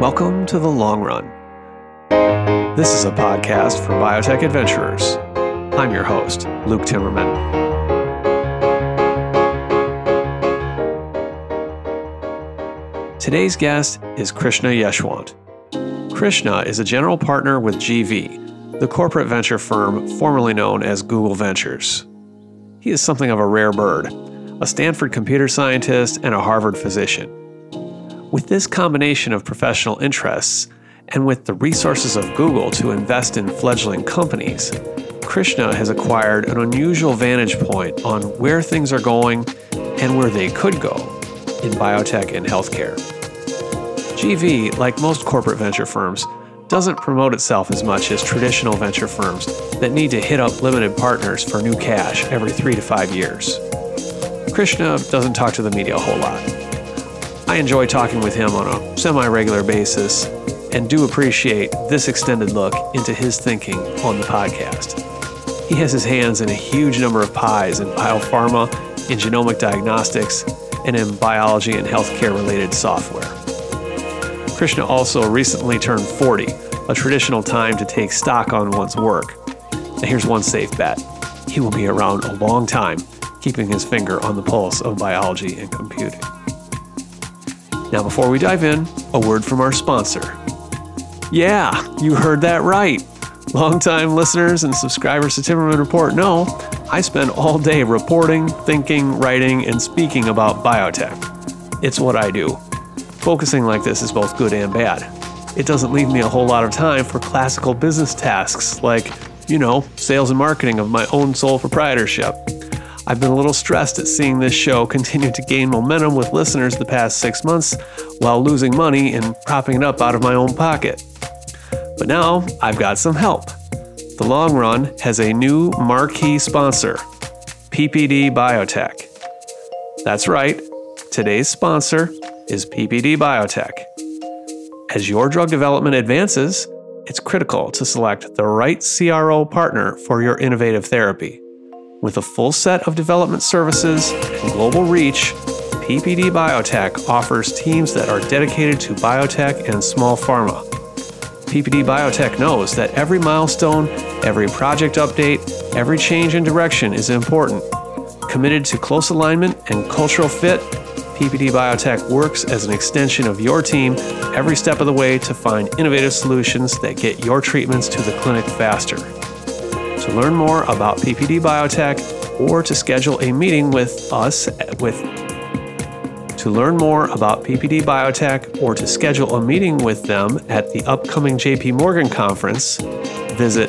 Welcome to The Long Run. This is a podcast for biotech adventurers. I'm your host, Luke Timmerman. Today's guest is Krishna Yeshwant. Krishna is a general partner with GV, the corporate venture firm formerly known as Google Ventures. He is something of a rare bird, a Stanford computer scientist and a Harvard physician. With this combination of professional interests, and with the resources of Google to invest in fledgling companies, Krishna has acquired an unusual vantage point on where things are going and where they could go in biotech and healthcare. GV, like most corporate venture firms, doesn't promote itself as much as traditional venture firms that need to hit up limited partners for new cash every three to five years. Krishna doesn't talk to the media a whole lot. I enjoy talking with him on a semi regular basis and do appreciate this extended look into his thinking on the podcast. He has his hands in a huge number of pies in biopharma, in genomic diagnostics, and in biology and healthcare related software. Krishna also recently turned 40, a traditional time to take stock on one's work. And here's one safe bet he will be around a long time, keeping his finger on the pulse of biology and computing. Now, before we dive in, a word from our sponsor. Yeah, you heard that right. Longtime listeners and subscribers to Timmerman Report know I spend all day reporting, thinking, writing, and speaking about biotech. It's what I do. Focusing like this is both good and bad. It doesn't leave me a whole lot of time for classical business tasks like, you know, sales and marketing of my own sole proprietorship. I've been a little stressed at seeing this show continue to gain momentum with listeners the past six months while losing money and propping it up out of my own pocket. But now I've got some help. The Long Run has a new marquee sponsor, PPD Biotech. That's right, today's sponsor is PPD Biotech. As your drug development advances, it's critical to select the right CRO partner for your innovative therapy. With a full set of development services and global reach, PPD Biotech offers teams that are dedicated to biotech and small pharma. PPD Biotech knows that every milestone, every project update, every change in direction is important. Committed to close alignment and cultural fit, PPD Biotech works as an extension of your team every step of the way to find innovative solutions that get your treatments to the clinic faster. To learn more about PPD Biotech or to schedule a meeting with us with to learn more about PPD Biotech or to schedule a meeting with them at the upcoming JP Morgan conference, visit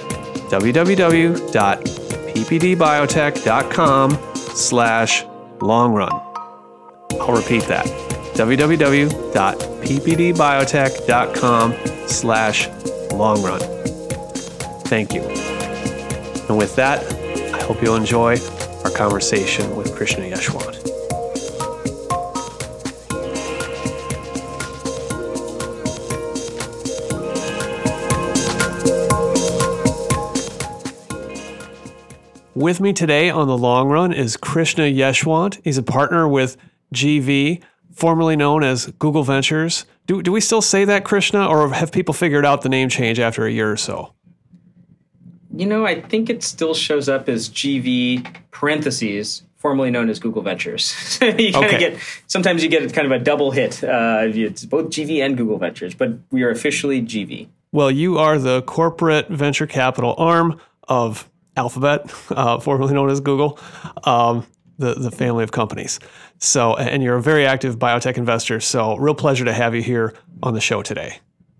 www.ppdbiotech.com slash long run. I'll repeat that www.ppdbiotech.com slash long run. Thank you. And with that, I hope you'll enjoy our conversation with Krishna Yeshwant. With me today on the long run is Krishna Yeshwant. He's a partner with GV, formerly known as Google Ventures. Do, do we still say that, Krishna, or have people figured out the name change after a year or so? You know, I think it still shows up as GV parentheses, formerly known as Google Ventures. you kind Okay. get sometimes you get kind of a double hit. Uh, it's both GV and Google Ventures, but we are officially GV. Well, you are the corporate venture capital arm of Alphabet, uh, formerly known as Google, um, the, the family of companies. So, and you're a very active biotech investor. So, real pleasure to have you here on the show today.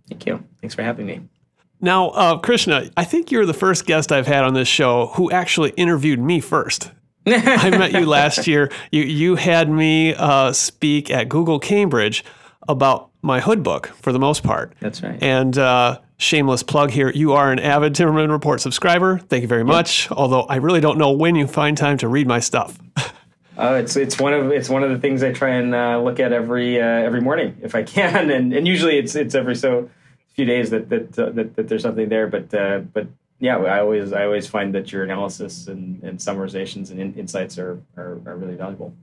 Thank you. Thanks for having me. Now, uh, Krishna, I think you're the first guest I've had on this show who actually interviewed me first. I met you last year. You you had me uh, speak at Google Cambridge about my hood book for the most part. That's right. And uh, shameless plug here, you are an avid Timmerman Report subscriber. Thank you very much. Although I really don't know when you find time to read my stuff. Oh, it's it's one of it's one of the things I try and uh, look at every uh, every morning if I can, and and usually it's it's every so few days that that uh, that, that there's something there. But uh, but yeah, I always I always find that your analysis and, and summarizations and in, insights are, are are really valuable.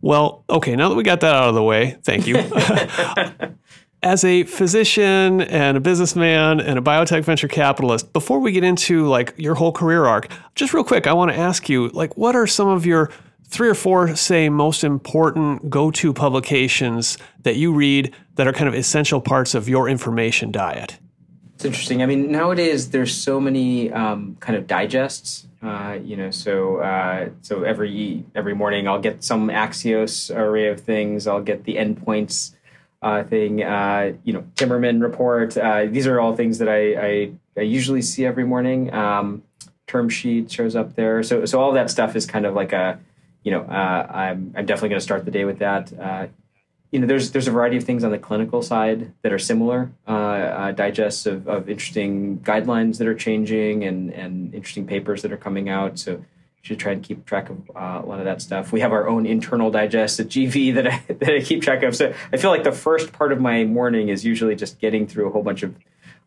Well, okay, now that we got that out of the way, thank you. as a physician and a businessman and a biotech venture capitalist, before we get into like your whole career arc, just real quick, I want to ask you, like, what are some of your three or four, say, most important go-to publications that you read that are kind of essential parts of your information diet? It's interesting. I mean, nowadays there's so many um, kind of digests. Uh, you know, so uh, so every every morning I'll get some Axios array of things. I'll get the endpoints uh, thing. Uh, you know, Timmerman report. Uh, these are all things that I, I, I usually see every morning. Um, term sheet shows up there. So so all that stuff is kind of like a, you know, uh, I'm I'm definitely going to start the day with that you know, there's there's a variety of things on the clinical side that are similar, uh, uh, digests of, of interesting guidelines that are changing and and interesting papers that are coming out. So you should try and keep track of uh, a lot of that stuff. We have our own internal digest at GV that I that I keep track of. So I feel like the first part of my morning is usually just getting through a whole bunch of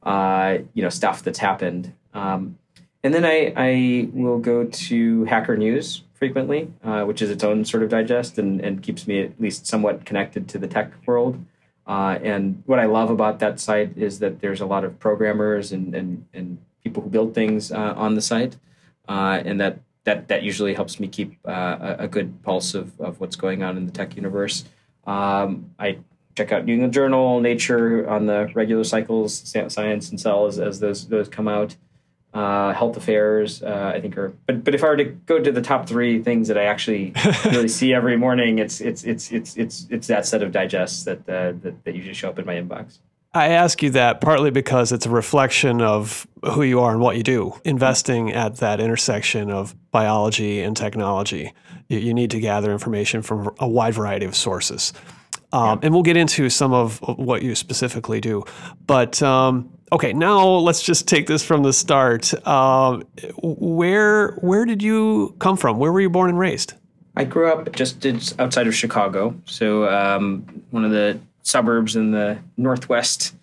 uh, you know stuff that's happened, um, and then I I will go to Hacker News frequently, uh, which is its own sort of digest and, and keeps me at least somewhat connected to the tech world. Uh, and what I love about that site is that there's a lot of programmers and, and, and people who build things uh, on the site. Uh, and that, that, that usually helps me keep uh, a, good pulse of, of what's going on in the tech universe. Um, I check out New England Journal, Nature on the regular cycles, Science and Cell as, as those, those come out uh, health affairs. Uh, I think are, but but if I were to go to the top three things that I actually really see every morning, it's it's it's it's it's it's that set of digests that uh, that, that usually show up in my inbox. I ask you that partly because it's a reflection of who you are and what you do. Investing at that intersection of biology and technology, you, you need to gather information from a wide variety of sources. Um, yeah. And we'll get into some of what you specifically do. But um, okay, now let's just take this from the start. Um, where where did you come from? Where were you born and raised? I grew up just outside of Chicago, so um, one of the suburbs in the northwest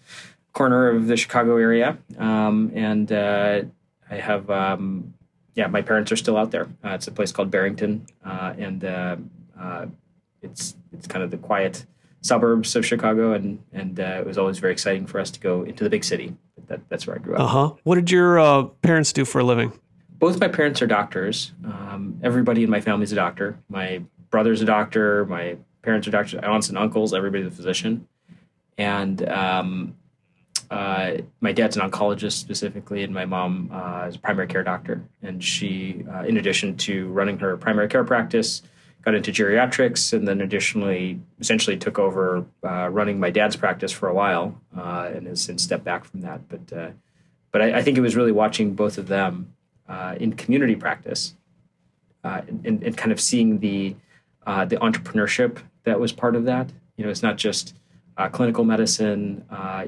corner of the Chicago area, um, and uh, I have um, yeah, my parents are still out there. Uh, it's a place called Barrington, uh, and uh, uh, it's it's kind of the quiet suburbs of Chicago, and and uh, it was always very exciting for us to go into the big city. That, that's where I grew up. Uh huh. What did your uh, parents do for a living? Both my parents are doctors. Um, everybody in my family is a doctor. My brother's a doctor. My parents are doctors. Aunts and uncles. Everybody's a physician. And um, uh, my dad's an oncologist specifically, and my mom uh, is a primary care doctor. And she, uh, in addition to running her primary care practice, got into geriatrics, and then additionally, essentially took over uh, running my dad's practice for a while, uh, and has since stepped back from that. But uh, but I, I, think it was really watching both of them uh, in community practice, uh, and, and, kind of seeing the uh, the entrepreneurship that was part of that. You know, it's not just clinical medicine.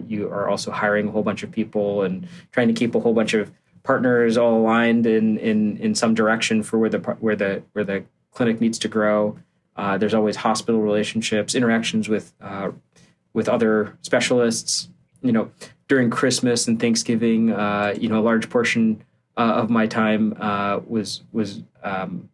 you are also hiring a whole bunch of people and trying to keep a whole bunch of partners all aligned in in in some direction for where the where the where the clinic needs to grow. Uh, there's always hospital relationships, interactions with uh, with other specialists. You know, during Christmas and Thanksgiving, uh, you know, a large portion uh, of my time uh, was was um,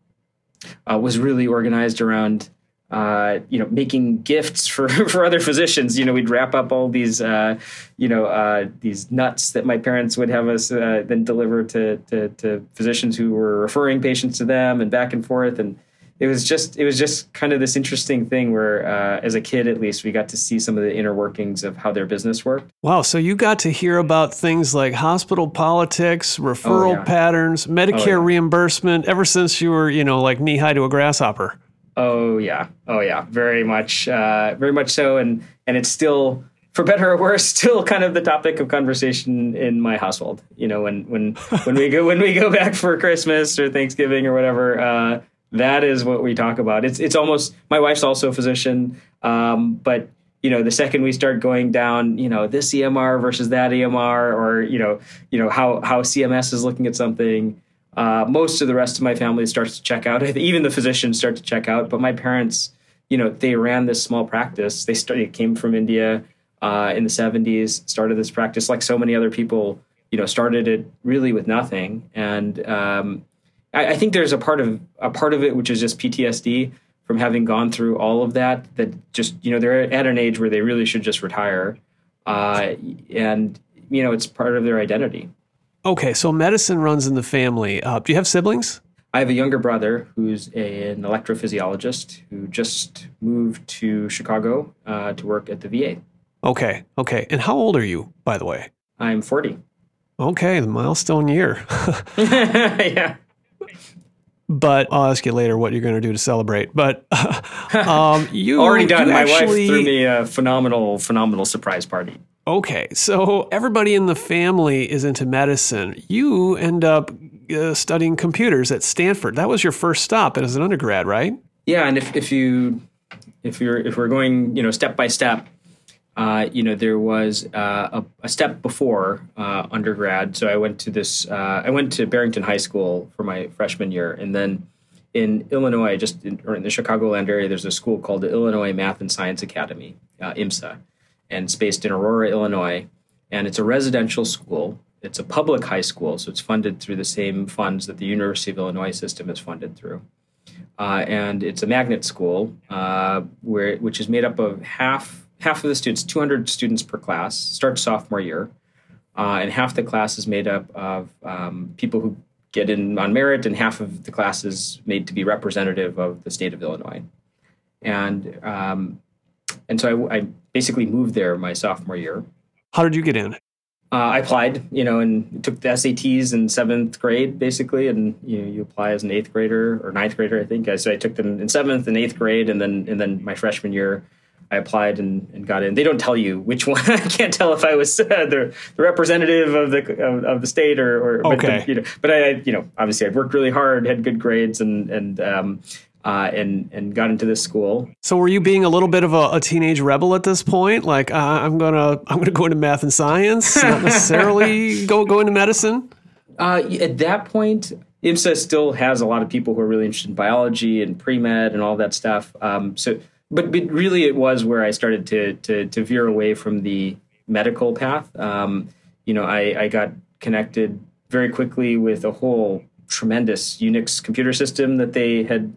uh, was really organized around uh, you know, making gifts for, for other physicians. You know, we'd wrap up all these, uh, you know, uh, these nuts that my parents would have us then deliver to, to, to physicians who were referring patients to them, and back and forth. And it was just, it was just kind of this interesting thing where, uh, as a kid at least, we got to see some of the inner workings of how their business worked. Wow! So you got to hear about things like hospital politics, referral oh, yeah. patterns, Medicare oh, yeah. reimbursement, ever since you were, you know, like knee high to a grasshopper. Oh yeah, oh yeah, very much, uh, very much so, and and it's still, for better or worse, still kind of the topic of conversation in my household. You know, when when when we go when we go back for Christmas or Thanksgiving or whatever, uh, that is what we talk about. It's it's almost my wife's also a physician, um, but you know the second we start going down you know this EMR versus that EMR or you know you know how how CMS is looking at something uh, most of the rest of my family starts to check out. Even the physicians start to check out. But my parents, you know, they ran this small practice. They started, came from India uh, in the 70s, started this practice like so many other people, you know, started it really with nothing. And um, I, I think there's a part of a part of it which is just PTSD from having gone through all of that. That just you know they're at an age where they really should just retire. uh, and you know it's part of their identity. Okay, so medicine runs in the family. Uh, do you have siblings? I have a younger brother who's a, an electrophysiologist who just moved to Chicago uh, to work at the VA. Okay, okay. And how old are you, by the way? I'm 40. Okay, the milestone year. yeah. But I'll ask you later what you're going to do to celebrate. But um, you already done. you My actually, wife threw me a phenomenal, phenomenal surprise party. Okay, so everybody in the family is into medicine. You end up uh, studying computers at Stanford. That was your first stop as an undergrad, right? Yeah, and if, if you if you're if we're going you know step by step, uh, you know there was uh, a, a, step before uh, undergrad. So I went to this uh, I went to Barrington High School for my freshman year, and then in Illinois, just in, or in the Chicagoland area, there's a school called the Illinois Math and Science Academy, uh, IMSA and it's based in Aurora, Illinois. And it's a residential school. It's a public high school, so it's funded through the same funds that the University of Illinois system is funded through. Uh, and it's a magnet school, where which is made up of half half of the students, 200 students per class, starts sophomore year, uh, and half the class is made up of um, people who get in on merit, and half of the class is made to be representative of the state of Illinois. And um, and so I, I, basically moved there my sophomore year. How did you get in? Uh, I applied, you know, and took the SATs in seventh grade, basically, and you know, you apply as an eighth grader or ninth grader, I think. So I took them in seventh and eighth grade, and then and then my freshman year, I applied and, and got in. They don't tell you which one. I can't tell if I was uh, the, the representative of the of, of the state or, or okay. But, you know, but I, you know, obviously I'd worked really hard, had good grades, and and um, uh, and and got into this school. So were you being a little bit of a, a teenage rebel at this point? Like uh, I'm gonna I'm gonna go into math and science, not necessarily go go into medicine. Uh, at that point, IMSA still has a lot of people who are really interested in biology and pre med and all that stuff. Um, so, but, but really, it was where I started to to, to veer away from the medical path. Um, you know, I, I got connected very quickly with a whole tremendous Unix computer system that they had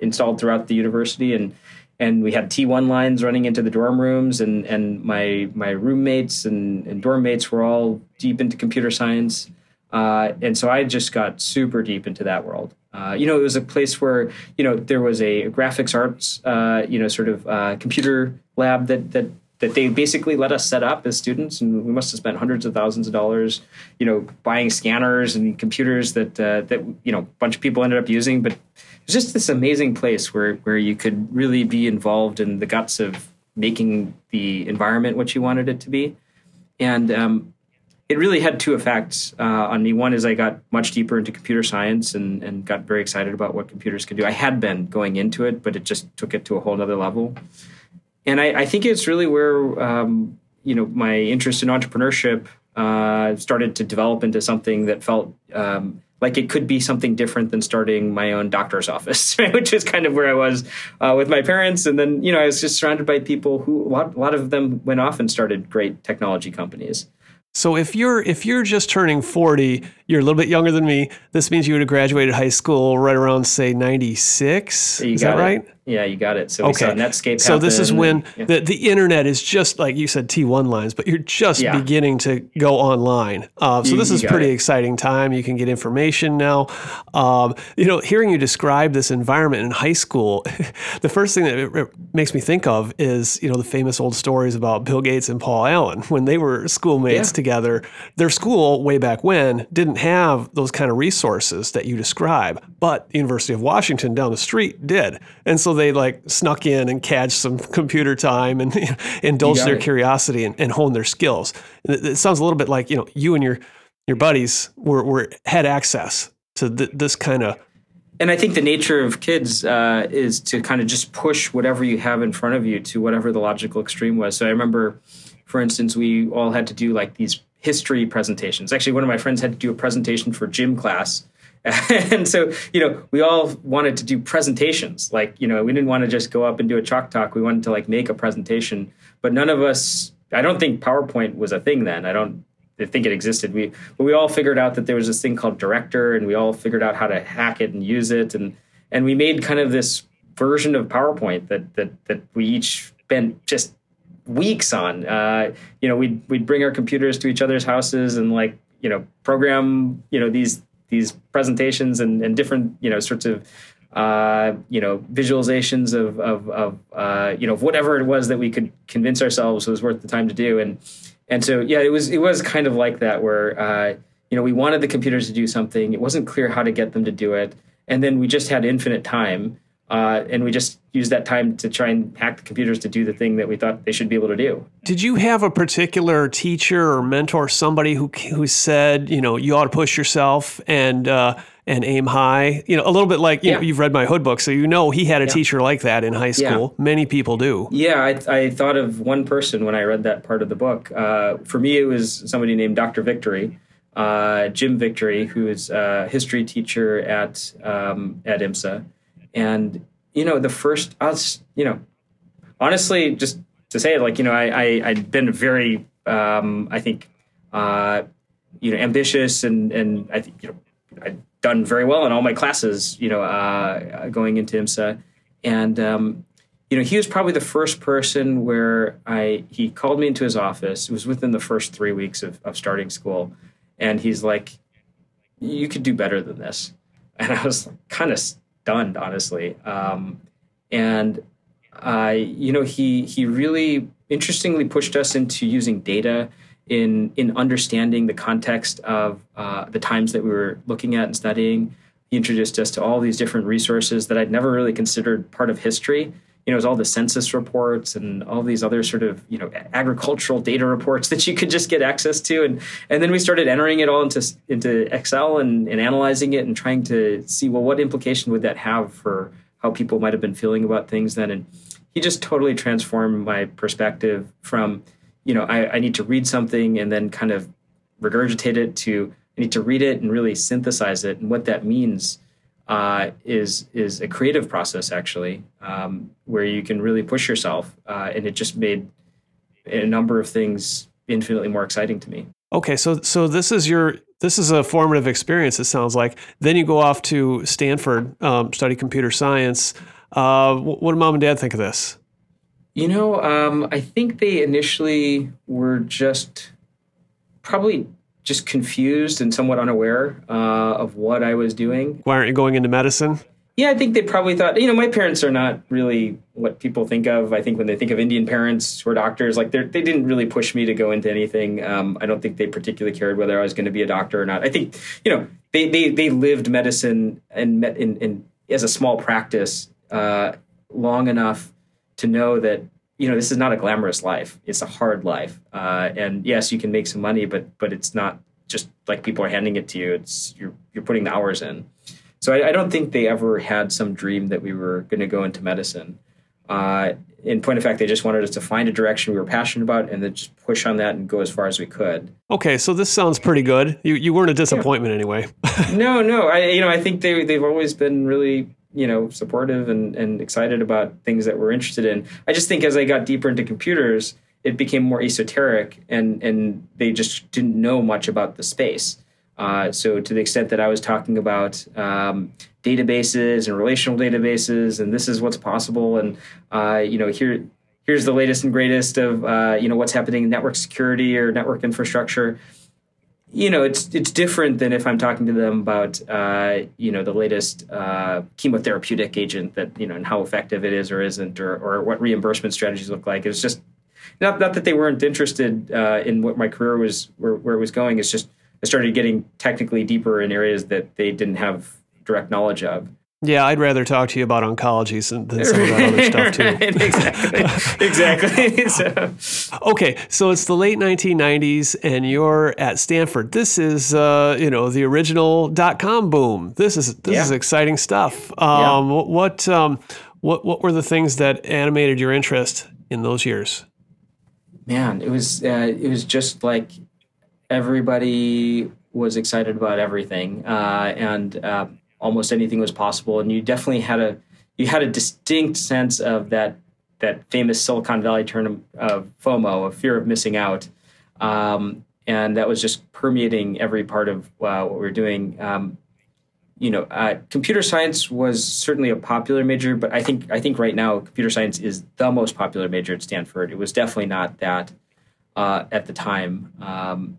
installed throughout the university and and we had T1 lines running into the dorm rooms and and my my roommates and, and dorm mates were all deep into computer science uh, and so I just got super deep into that world. Uh, you know, it was a place where you know there was a graphics arts, uh, you know, sort of uh, computer lab that that that they basically let us set up as students, and we must have spent hundreds of thousands of dollars, you know, buying scanners and computers that uh, that you know a bunch of people ended up using, but it was just this amazing place where where you could really be involved in the guts of making the environment what you wanted it to be, and um, it really had two effects uh, on me. One is I got much deeper into computer science and, and got very excited about what computers could do. I had been going into it, but it just took it to a whole other level. And I, I think it's really where um, you know my interest in entrepreneurship uh, started to develop into something that felt um, like it could be something different than starting my own doctor's office, right? which is kind of where I was uh, with my parents. And then, you know, I was just surrounded by people who, a lot, a lot of them went off and started great technology companies. So if you're if you're just turning 40, you're a little bit younger than me. This means you would have graduated high school right around say 96. Is that it. right? Yeah, you got it. So okay. Netscape. So this is when yeah. the, the internet is just like you said T1 lines, but you're just yeah. beginning to go online. Uh, so you, this is pretty it. exciting time. You can get information now. Um, you know, hearing you describe this environment in high school, the first thing that it makes me think of is you know the famous old stories about Bill Gates and Paul Allen when they were schoolmates yeah. together. Their school way back when didn't have those kind of resources that you describe, but the University of Washington down the street did, and so they like snuck in and catch some computer time and you know, indulge their it. curiosity and, and, hone their skills. It, it, sounds a little bit like you know you and your your buddies were, were had access to th- this kind of. And I think the nature of kids uh, is to kind of just push whatever you have in front of you to whatever the logical extreme was. So I remember, for instance, we all had to do like these history presentations. Actually, one of my friends had to do a presentation for gym class and so, you know, we all wanted to do presentations. Like, you know, we didn't want to just go up and do a chalk talk. We wanted to like make a presentation. But none of us, I don't think PowerPoint was a thing then. I don't think it existed. We, but we all figured out that there was this thing called Director, and we all figured out how to hack it and use it. And and we made kind of this version of PowerPoint that that that we each spent just weeks on. Uh, you know, we'd we'd bring our computers to each other's houses and like you know program you know these these presentations and, and different you know sorts of uh, you know visualizations of of, of uh, you know whatever it was that we could convince ourselves was worth the time to do. And and so yeah it was it was kind of like that where uh, you know we wanted the computers to do something. It wasn't clear how to get them to do it. And then we just had infinite time uh, and we just used that time to try and hack the computers to do the thing that we thought they should be able to do. Did you have a particular teacher or mentor, somebody who who said, you know, you ought to push yourself and uh, and aim high? You know, a little bit like you yeah. know, you've read my hood book, so you know he had a yeah. teacher like that in high school. Yeah. Many people do. Yeah, I, I, thought of one person when I read that part of the book. Uh, for me, it was somebody named Dr. Victory. Uh, Jim Victory, who is a history teacher at um, at IMSA, and you know, the first, was, you know, honestly, just to say it, like, you know, I, I I'd been very, um, I think, uh, you know, ambitious and and I think you know, I'd done very well in all my classes, you know, uh, going into IMSA, and um, you know, he was probably the first person where I he called me into his office. It was within the first three weeks of, of starting school, and he's like, "You could do better than this," and I was kind of stunned, honestly. Um, and you know, he he really interestingly pushed us into using data in in understanding the context of uh, the times that we were looking at and studying. He introduced us to all these different resources that I'd never really considered part of history you know, it was all the census reports and all these other sort of, you know, agricultural data reports that you could just get access to. And and then we started entering it all into into Excel and, and analyzing it and trying to see, well, what implication would that have for how people might have been feeling about things then. And he just totally transformed my perspective from, you know, I, I need to read something and then kind of regurgitate it to I need to read it and really synthesize it and what that means uh, is is a creative process actually, um, where you can really push yourself, uh, and it just made a number of things infinitely more exciting to me. Okay, so so this is your this is a formative experience. It sounds like. Then you go off to Stanford, um, study computer science. Uh, what do mom and dad think of this? You know, um, I think they initially were just probably just confused and somewhat unaware uh, of what I was doing. Why aren't you going into medicine? Yeah, I think they probably thought, you know, my parents are not really what people think of. I think when they think of Indian parents who are doctors, like they they didn't really push me to go into anything. Um, I don't think they particularly cared whether I was going to be a doctor or not. I think, you know, they they, they lived medicine and met in, in as a small practice uh, long enough to know that you know this is not a glamorous life. It's a hard life. Uh, and yes you can make some money but but it's not just like people are handing it to you. It's you're you're putting the hours in. So i, I don't think they ever had some dream that we were going to go into medicine. Uh, in point of fact they just wanted us to find a direction we were passionate about and then just push on that and go as far as we could. Okay so this sounds pretty good. You, you weren't a disappointment yeah. anyway. No no. I you know i think they, they've always been really you know supportive and, and excited about things that we're interested in. I just think as i got deeper into computers it became more esoteric and and they just didn't know much about the space. Uh, so to the extent that i was talking about um, databases and relational databases and this is what's possible and uh, you know here here's the latest and greatest of uh, you know what's happening in network security or network infrastructure you know, it's it's different than if I'm talking to them about uh, you know the latest uh, chemotherapeutic agent that you know and how effective it is or isn't, or or what reimbursement strategies look like. It's just not not that they weren't interested uh, in what my career was where, where it was going. It's just I started getting technically deeper in areas that they didn't have direct knowledge of. Yeah, I'd rather talk to you about oncology than some of that other stuff too. exactly. exactly. so. Okay, so it's the late 1990s, and you're at Stanford. This is, uh, you know, the original dot com boom. This is this yeah. is exciting stuff. Um, yeah. What um, what what were the things that animated your interest in those years? Man, it was uh, it was just like everybody was excited about everything, uh, and uh, almost anything was possible, and you definitely had a you had a distinct sense of that that famous Silicon Valley term of FOMO, of fear of missing out, um, and that was just permeating every part of uh, what we were doing. Um, you know, uh, computer science was certainly a popular major, but I think I think right now computer science is the most popular major at Stanford. It was definitely not that uh, at the time. Um,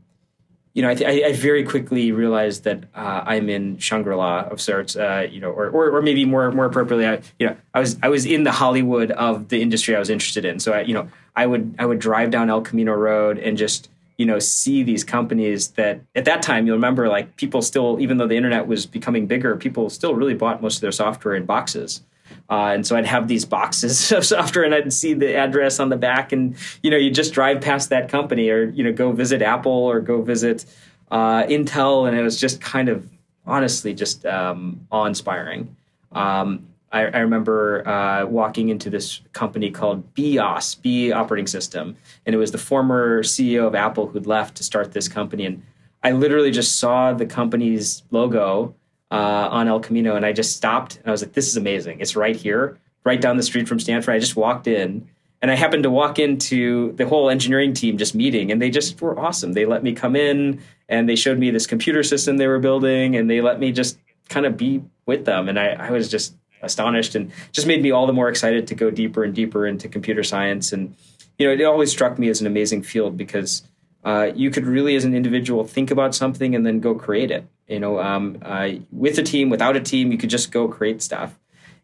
you know, I, th- I, very quickly realized that uh, I'm in Shangri-La of sorts, uh, you know, or, or, or, maybe more more appropriately, I, you know, I was I was in the Hollywood of the industry I was interested in. So I, you know, I would I would drive down El Camino Road and just you know see these companies that at that time you'll remember like people still even though the internet was becoming bigger, people still really bought most of their software in boxes. Uh, and so I'd have these boxes of software, and I'd see the address on the back, and you know, you just drive past that company, or you know, go visit Apple, or go visit uh, Intel, and it was just kind of honestly just um, awe-inspiring. Um, I, I, remember uh, walking into this company called BeOS, Be Operating System, and it was the former CEO of Apple who'd left to start this company, and I literally just saw the company's logo uh, on El Camino, and I just stopped and I was like, "This is amazing! It's right here, right down the street from Stanford." I just walked in, and I happened to walk into the whole engineering team just meeting, and they just were awesome. They let me come in, and they showed me this computer system they were building, and they let me just kind of be with them, and I, I was just astonished, and just made me all the more excited to go deeper and deeper into computer science, and you know, it always struck me as an amazing field because uh, you could really, as an individual, think about something and then go create it. You know, um, uh, with a team, without a team, you could just go create stuff.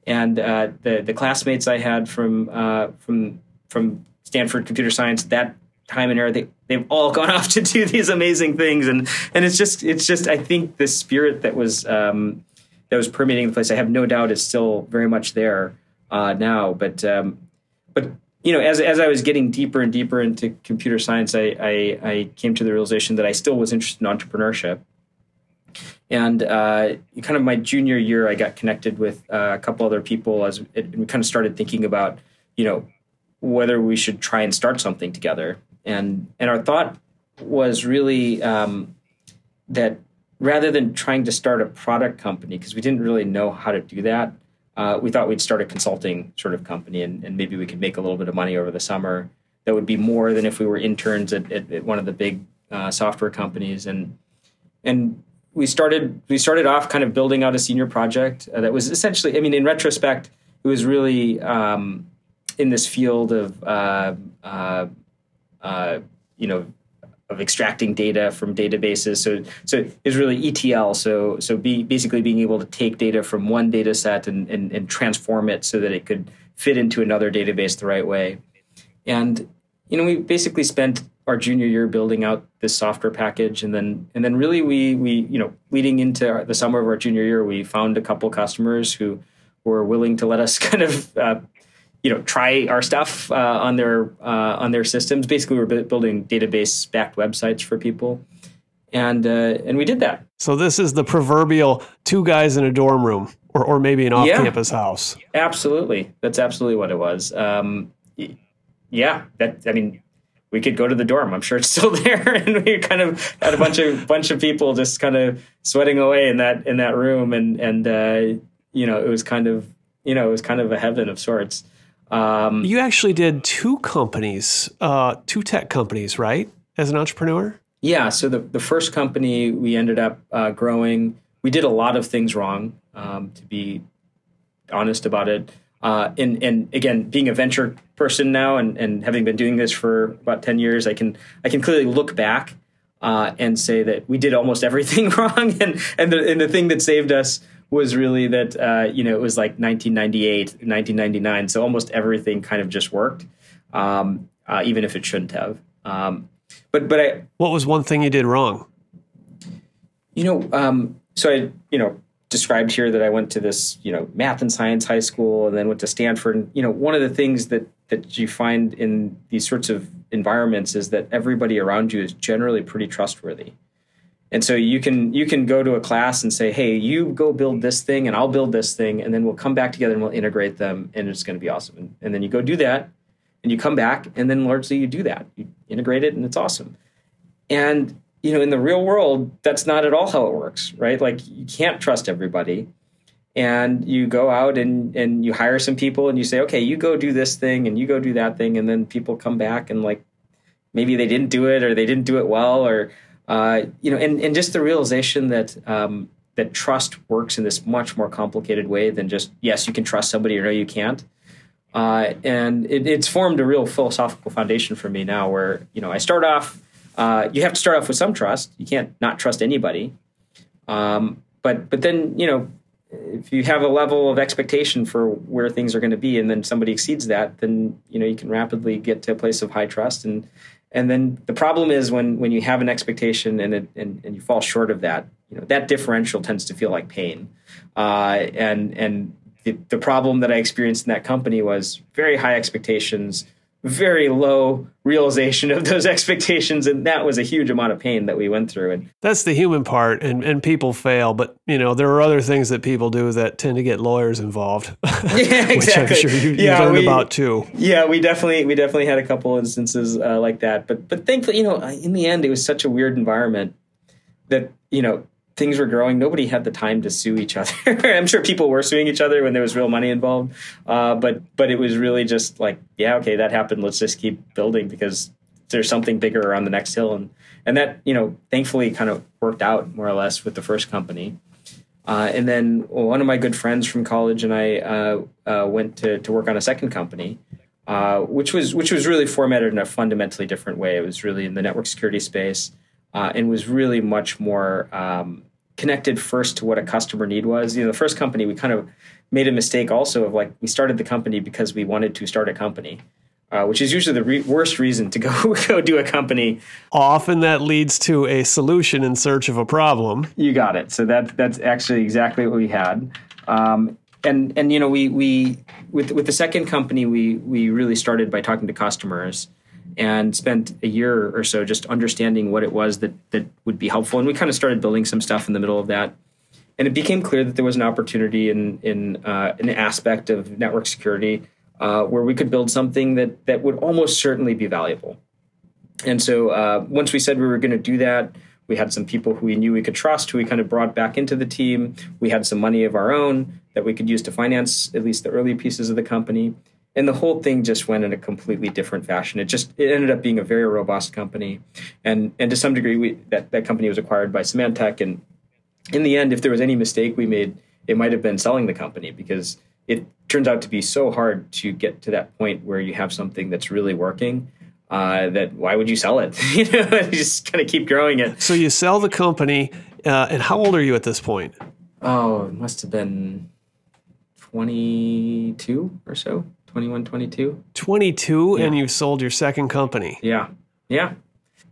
And uh, the the classmates I had from uh, from from Stanford Computer Science that time and era, they they've all gone off to do these amazing things. And and it's just it's just I think the spirit that was um, that was permeating the place. I have no doubt is still very much there uh, now. But um, but you know, as as I was getting deeper and deeper into computer science, I, I, I came to the realization that I still was interested in entrepreneurship. And uh, kind of my junior year, I got connected with uh, a couple other people as it, we kind of started thinking about, you know, whether we should try and start something together. And and our thought was really um, that rather than trying to start a product company, because we didn't really know how to do that, uh, we thought we'd start a consulting sort of company and, and, maybe we could make a little bit of money over the summer. That would be more than if we were interns at, at, at one of the big uh, software companies. And and we started we started off kind of building out a senior project uh, that was essentially. I mean, in retrospect, it was really um, in this field of uh, uh, uh, you know of extracting data from databases. So, so it's really ETL. So, so be, basically being able to take data from one data set and, and, and transform it so that it could fit into another database the right way. And, you know, we basically spent our junior year building out this software package. And then, and then really we, we, you know, leading into the summer of our junior year, we found a couple customers who were willing to let us kind of uh, you know try our stuff uh, on their uh, on their systems. Basically, we are building database backed websites for people, and uh, and we did that. So this is the proverbial two guys in a dorm room, or or maybe an off campus yeah, house. Absolutely, that's absolutely what it was. Um, yeah, that I mean. We could go to the dorm. I'm sure it's still there, and we kind of had a bunch of bunch of people just kind of sweating away in that in that room, and and uh, you know it was kind of you know it was kind of a heaven of sorts. Um, you actually did two companies, uh, two tech companies, right? As an entrepreneur? Yeah. So the, the first company we ended up uh, growing, we did a lot of things wrong, um, to be honest about it. Uh, and, and again, being a venture person now and, and having been doing this for about 10 years, I can, I can clearly look back uh, and say that we did almost everything wrong. And, and, the, and the thing that saved us was really that uh, you know it was like 1998, 1999, so almost everything kind of just worked, um, uh, even if it shouldn't have. Um, but but I what was one thing you did wrong? You know, um, so I you know described here that I went to this you know math and science high school and then went to Stanford. And, you know, one of the things that that you find in these sorts of environments is that everybody around you is generally pretty trustworthy. And so you can you can go to a class and say, "Hey, you go build this thing, and I'll build this thing, and then we'll come back together and we'll integrate them, and it's going to be awesome." And, and then you go do that, and you come back, and then largely you do that, you integrate it, and it's awesome. And you know, in the real world, that's not at all how it works, right? Like you can't trust everybody, and you go out and and you hire some people, and you say, "Okay, you go do this thing, and you go do that thing," and then people come back and like maybe they didn't do it, or they didn't do it well, or uh, you know, and, and just the realization that um, that trust works in this much more complicated way than just yes, you can trust somebody or no, you can't. Uh, and it, it's formed a real philosophical foundation for me now, where you know I start off. Uh, you have to start off with some trust. You can't not trust anybody. Um, but but then you know if you have a level of expectation for where things are going to be and then somebody exceeds that then you know you can rapidly get to a place of high trust and and then the problem is when when you have an expectation and it, and, and you fall short of that you know that differential tends to feel like pain uh, and and the, the problem that i experienced in that company was very high expectations very low realization of those expectations and that was a huge amount of pain that we went through. And that's the human part and, and people fail but you know there are other things that people do that tend to get lawyers involved. Yeah exactly which i'm sure you, yeah, learned we, about too. Yeah we definitely we definitely had a couple instances uh, like that but but thankfully you know in the end it was such a weird environment that you know things were growing, nobody had the time to sue each other. I'm sure people were suing each other when there was real money involved, uh, but but it was really just like, yeah, okay, that happened. Let's just keep building because there's something bigger around the next hill, and and that you know, thankfully, kind of worked out more or less with the first company. Uh, and then one of my good friends from college and I uh, uh went to to work on a second company. Uh, which was which was really formatted in a fundamentally different way. It was really in the network security space, uh, and was really much more um, connected first to what a customer need was. You know, the first company we kind of made a mistake also of like we started the company because we wanted to start a company. Uh, which is usually the re- worst reason to go go do a company. Often that leads to a solution in search of a problem. You got it. So that that's actually exactly what we had. Um, and and you know we we with with the second company we we really started by talking to customers and spent a year or so just understanding what it was that that would be helpful. And we kind of started building some stuff in the middle of that. And it became clear that there was an opportunity in in uh, an aspect of network security uh, where we could build something that that would almost certainly be valuable. And so uh, once we said we were going to do that, we had some people who we knew we could trust, who we kind of brought back into the team. We had some money of our own that we could use to finance at least the early pieces of the company and the whole thing just went in a completely different fashion. It just it ended up being a very robust company, and and to some degree, we, that that company was acquired by Symantec. And in the end, if there was any mistake we made, it might have been selling the company because it turns out to be so hard to get to that point where you have something that's really working. Uh, that why would you sell it? you know, you just kind of keep growing it. So you sell the company, uh, and how old are you at this point? Oh, it must have been twenty-two or so. 21, 22. 22, yeah. and you've sold your second company. Yeah. Yeah.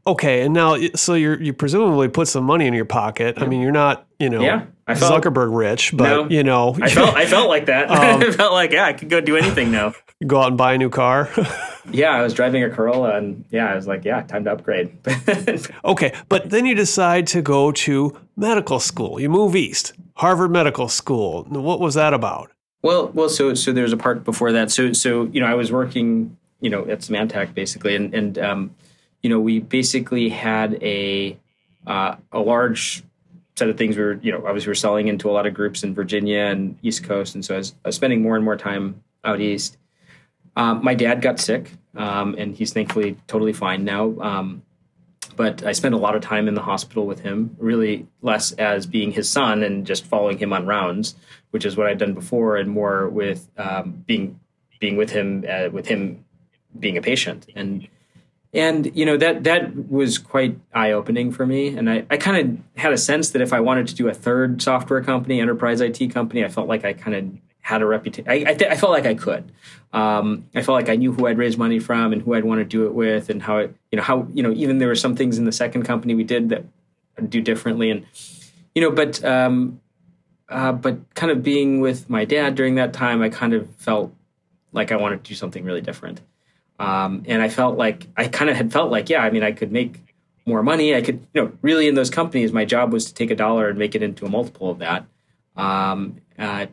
Okay, and now so you're you presumably put some money in your pocket. Yeah. I mean, you're not you know yeah, I felt, Zuckerberg rich, but no, you know I felt I felt like that. Um, I felt like yeah, I could go do anything now. go out and buy a new car. yeah, I was driving a Corolla, and yeah, I was like, yeah, time to upgrade. okay, but then you decide to go to medical school. You move east, Harvard Medical School. What was that about? Well, well, so so there's a part before that. So so you know, I was working, you know, at Symantec basically, and and um, you know, we basically had a uh, a large set of things. We were, you know, obviously we are selling into a lot of groups in Virginia and East Coast, and so I was, I was spending more and more time out east. Um, my dad got sick, um, and he's thankfully totally fine now. Um, but I spent a lot of time in the hospital with him, really less as being his son and just following him on rounds, which is what I'd done before, and more with um, being being with him, uh, with him being a patient, and and you know that that was quite eye opening for me. And I, I kind of had a sense that if I wanted to do a third software company, enterprise IT company, I felt like I kind of had a reputation. I, I, th- I, felt like I could. Um, I felt like I knew who I'd raise money from and who I'd want to do it with, and how it, you know, how you know, even there were some things in the second company we did that I'd do differently, and you know, but um, uh, but kind of being with my dad during that time, I kind of felt like I wanted to do something really different. Um, and I felt like I kind of had felt like, yeah, I mean, I could make more money. I could, you know, really in those companies, my job was to take a dollar and make it into a multiple of that. Um, uh,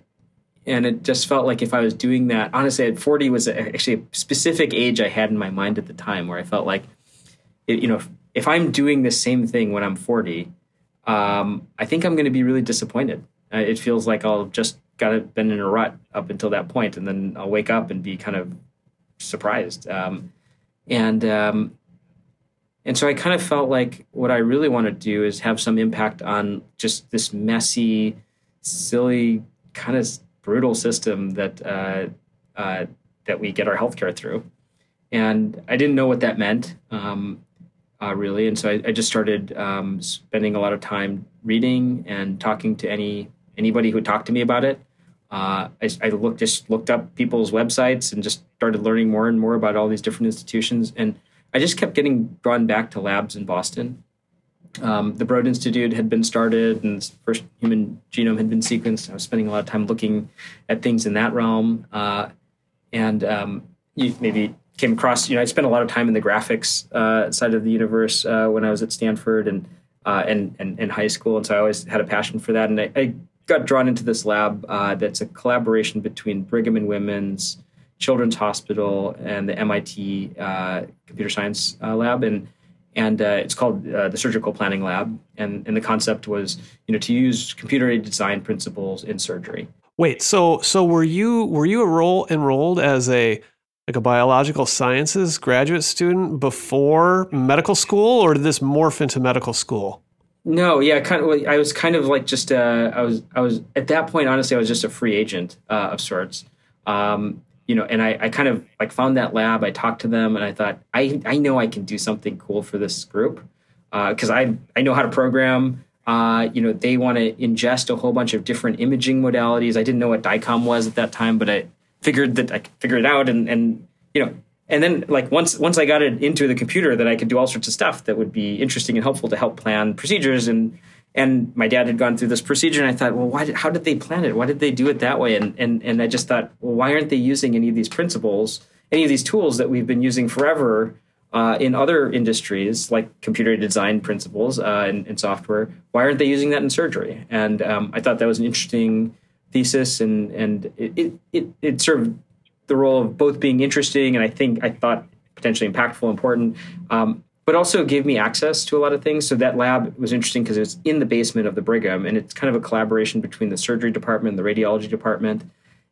and it just felt like if I was doing that, honestly, at 40 was actually a specific age I had in my mind at the time where I felt like, it, you know, if, if, I'm doing the same thing when I'm 40, um, I think I'm going to be really disappointed. Uh, it feels like I'll just got to been in a rut up until that point, and then I'll wake up and be kind of surprised. Um, and um, and so I kind of felt like what I really want to do is have some impact on just this messy, silly, kind of brutal system that uh, uh, that we get our healthcare through. And I didn't know what that meant um, uh, really, and so I, I just started um, spending a lot of time reading and talking to any anybody who talked to me about it. Uh, I, I looked just looked up people's websites and just started learning more and more about all these different institutions and I just kept getting drawn back to labs in Boston. Um, the Broad Institute had been started and first human genome had been sequenced. I was spending a lot of time looking at things in that realm. Uh, and um, you maybe came across, you know, I spent a lot of time in the graphics uh, side of the universe uh, when I was at Stanford and, uh, and, and, and, high school. And so I always had a passion for that. And I, I got drawn into this lab uh, that's a collaboration between Brigham and Women's, Children's Hospital and the MIT uh, Computer Science Lab, and and uh, it's called uh, the Surgical Planning Lab. And and the concept was, you know, to use computer-aided design principles in surgery. Wait, so so were you were you enroll, enrolled as a like a biological sciences graduate student before medical school, or did this morph into medical school? No, yeah, kind of. I was kind of like just uh, I was I was at that point. Honestly, I was just a free agent uh, of sorts. Um, you know, and I, I kind of like found that lab. I talked to them, and I thought, I I know I can do something cool for this group because uh, I I know how to program. Uh, you know, they want to ingest a whole bunch of different imaging modalities. I didn't know what DICOM was at that time, but I figured that I could figure it out, and and you know, and then like once once I got it into the computer, that I could do all sorts of stuff that would be interesting and helpful to help plan procedures and and my dad had gone through this procedure and i thought well why how did they plan it? Why did they do it that way? And, and, and i just thought well why aren't they using any of these principles any of these tools that we've been using forever uh, in other industries like computer design principles uh, and, and, software? Why aren't they using that in surgery? And um, i thought that was an interesting thesis and, and it, it, it, served the role of both being interesting and i think i thought potentially impactful important. Um, but also gave me access to a lot of things. So that lab was interesting because it's in the basement of the Brigham, and it's kind of a collaboration between the surgery department and the radiology department.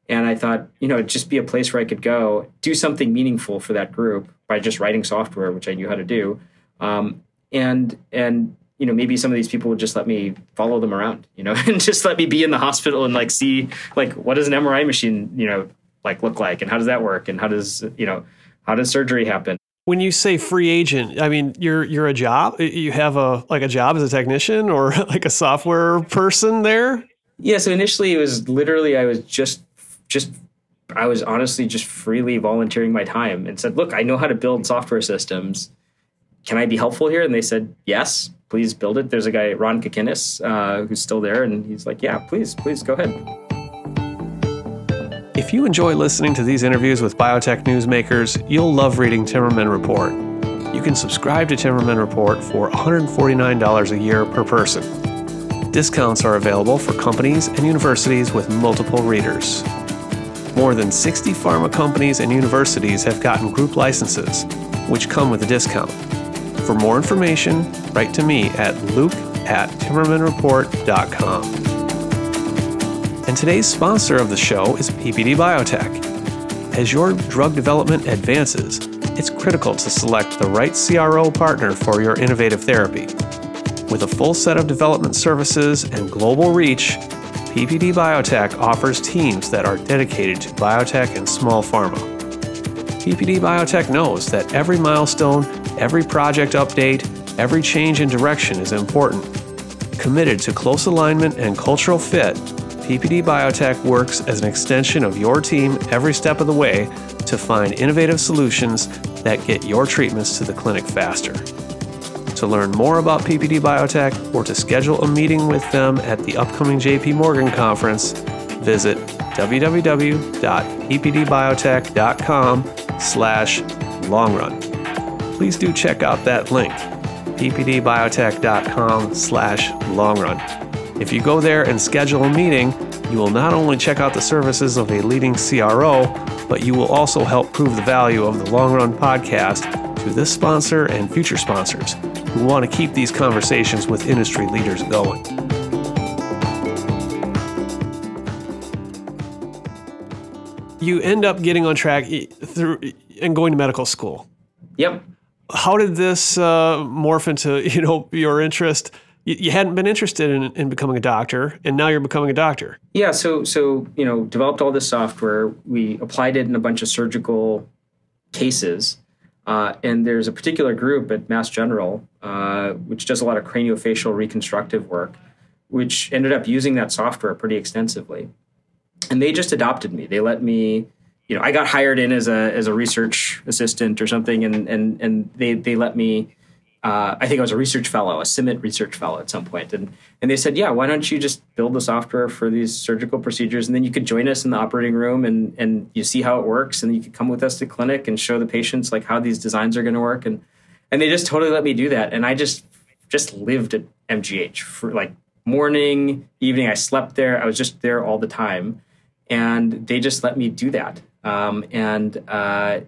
And I thought, you know, it'd just be a place where I could go do something meaningful for that group by just writing software, which I knew how to do. Um, and and you know, maybe some of these people would just let me follow them around, you know, and just let me be in the hospital and like see like what does an MRI machine, you know, like look like, and how does that work, and how does you know how does surgery happen when you say free agent, I mean you're you're a job. You have a like a job as a technician or like a software person there. Yeah. So initially, it was literally I was just just I was honestly just freely volunteering my time and said, "Look, I know how to build software systems. Can I be helpful here?" And they said, "Yes, please build it." There's a guy, Ron Kikinis, uh, who's still there, and he's like, "Yeah, please, please go ahead." If you enjoy listening to these interviews with biotech newsmakers, you'll love reading Timmerman Report. You can subscribe to Timmerman Report for $149 a year per person. Discounts are available for companies and universities with multiple readers. More than 60 pharma companies and universities have gotten group licenses, which come with a discount. For more information, write to me at luke at timmermanreport.com. And today's sponsor of the show is PPD Biotech. As your drug development advances, it's critical to select the right CRO partner for your innovative therapy. With a full set of development services and global reach, PPD Biotech offers teams that are dedicated to biotech and small pharma. PPD Biotech knows that every milestone, every project update, every change in direction is important. Committed to close alignment and cultural fit, PPD Biotech works as an extension of your team every step of the way to find innovative solutions that get your treatments to the clinic faster. To learn more about PPD Biotech or to schedule a meeting with them at the upcoming JP Morgan conference, visit www.ppdbiotech.com slash longrun. Please do check out that link, ppdbiotech.com slash longrun. If you go there and schedule a meeting, you will not only check out the services of a leading CRO, but you will also help prove the value of the Long Run podcast to this sponsor and future sponsors who want to keep these conversations with industry leaders going. You end up getting on track through and going to medical school. Yep. how did this uh, morph into you know your interest? You, hadn't been interested in, in becoming a doctor, and now you're becoming a doctor. Yeah, so so you know, developed all this software. We applied it in a bunch of surgical cases, uh, and there's a particular group at Mass General uh, which does a lot of craniofacial reconstructive work, which ended up using that software pretty extensively. And they just adopted me. They let me you know, I got hired in as a as a research assistant or something, and and and they they let me. Uh, I think I was a research fellow, a CIMIT research fellow at some point, and and they said, yeah, why don't you just build the software for these surgical procedures, and then you could join us in the operating room, and and you see how it works, and you could come with us to clinic and show the patients like how these designs are going to work, and and they just totally let me do that, and I just just lived at MGH for like morning, evening. I slept there. I was just there all the time, and they just let me do that. Um, and uh,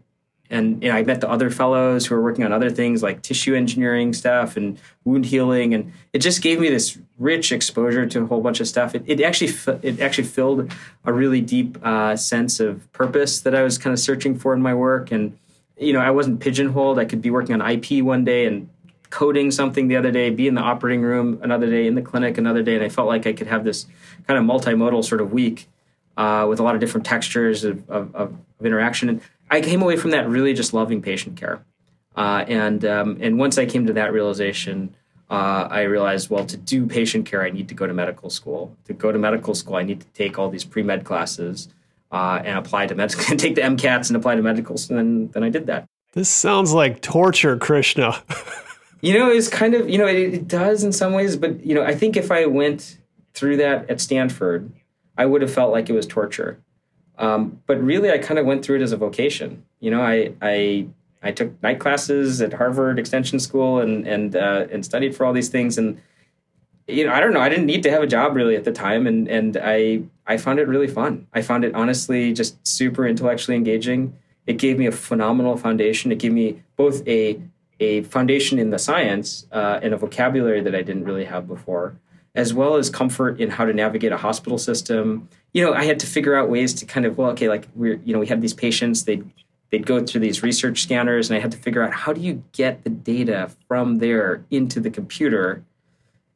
and you know, I met the other fellows who are working on other things like tissue engineering stuff and wound healing, and it just gave me this rich exposure to a whole bunch of stuff. It, it actually it actually filled a really deep uh, sense of purpose that I was kind of searching for in my work, and you know, I wasn't pigeonholed. I could be working on IP one day and coding something the other day, be in the operating room another day, in the clinic another day, and I felt like I could have this kind of multimodal sort of week uh, with a lot of different textures of, of, of, interaction. And I came away from that really just loving patient care. Uh, and um, and once I came to that realization, uh, I realized, well, to do patient care, I need to go to medical school. To go to medical school, I need to take all these pre med classes uh, and apply to medical, and take the MCATs and apply to medical. And then, then I did that. This sounds like torture, Krishna. you know, it's kind of you know it, it does in some ways, but you know, I think if I went through that at Stanford I would have felt like it was torture. Um, but really, I kind of went through it as a vocation. You know, I I I took night classes at Harvard Extension School and and uh, and studied for all these things. And you know, I don't know. I didn't need to have a job really at the time, and and I I found it really fun. I found it honestly just super intellectually engaging. It gave me a phenomenal foundation. It gave me both a a foundation in the science uh, and a vocabulary that I didn't really have before as well as comfort in how to navigate a hospital system. You know, I had to figure out ways to kind of well, okay, like we're you know we had these patients they they'd go through these research scanners, and I had to figure out how do you get the data from there into the computer.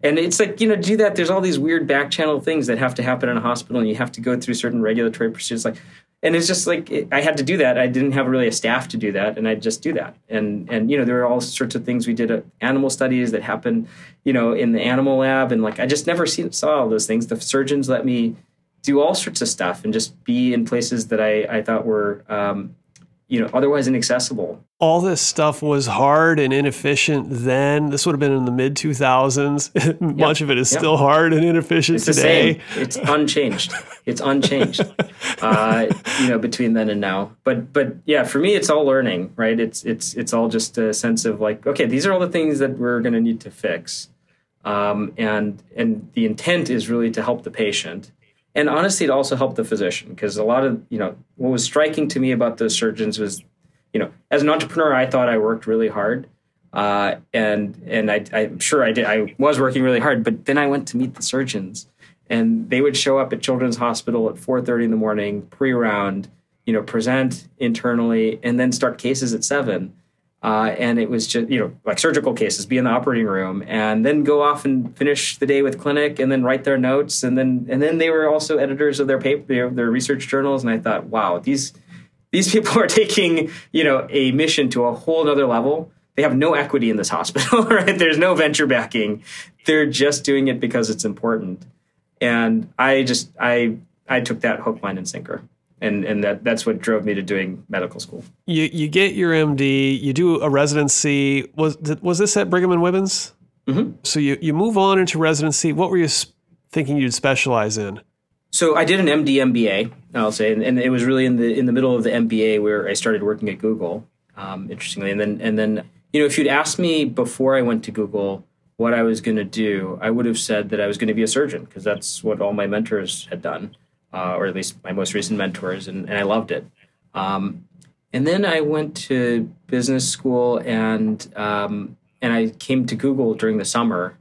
And it's like, you know, do that. There's all these weird back channel things that have to happen in a hospital, and you have to go through certain regulatory procedures. Like, and it's just like it, I had to do that. I didn't have really a staff to do that, and I just do that. And and you know there were all sorts of things we did at animal studies that happened, you know, in the animal lab, and like I just never saw all those things. The surgeons let me do all sorts of stuff and just be in places that I I thought were um, you know otherwise inaccessible. All this stuff was hard and inefficient then. This would have been in the mid 2000s much yep. of it is yep. still hard and inefficient it's today. It's unchanged. It's unchanged. Uh, you know between then and now. But but yeah for me it's all learning right? It's it's it's all just a sense of like okay these are all the things that we're going to need to fix. Um, and and the intent is really to help the patient and honestly it also helped the physician because a lot of you know what was striking to me about those surgeons was you know as an entrepreneur i thought i worked really hard uh, and and I, i'm sure i did i was working really hard but then i went to meet the surgeons and they would show up at children's hospital at 4.30 in the morning pre-round you know present internally and then start cases at 7 uh, and it was just, you know, like surgical cases, be in the operating room and then go off and finish the day with clinic and then write their notes. And then, and then they were also editors of their paper, their, research journals. And I thought, wow, these, these people are taking, you know, a mission to a whole nother level. They have no equity in this hospital, right? There's no venture backing. They're just doing it because it's important. And I just, I, I took that hook, line, and sinker and and that that's what drove me to doing medical school. You you get your MD, you do a residency. Was was this at Brigham and Women's? Mm-hmm. So you you move on into residency. What were you thinking you'd specialize in? So I did an MD MBA, I'll say, and, and it was really in the in the middle of the MBA where I started working at Google. Um, interestingly, and then and then you know if you'd asked me before I went to Google what I was going to do, I would have said that I was going to be a surgeon because that's what all my mentors had done uh, or at least my most recent mentors, and, and I loved it. Um, and then I went to business school, and um, and I came to Google during the summer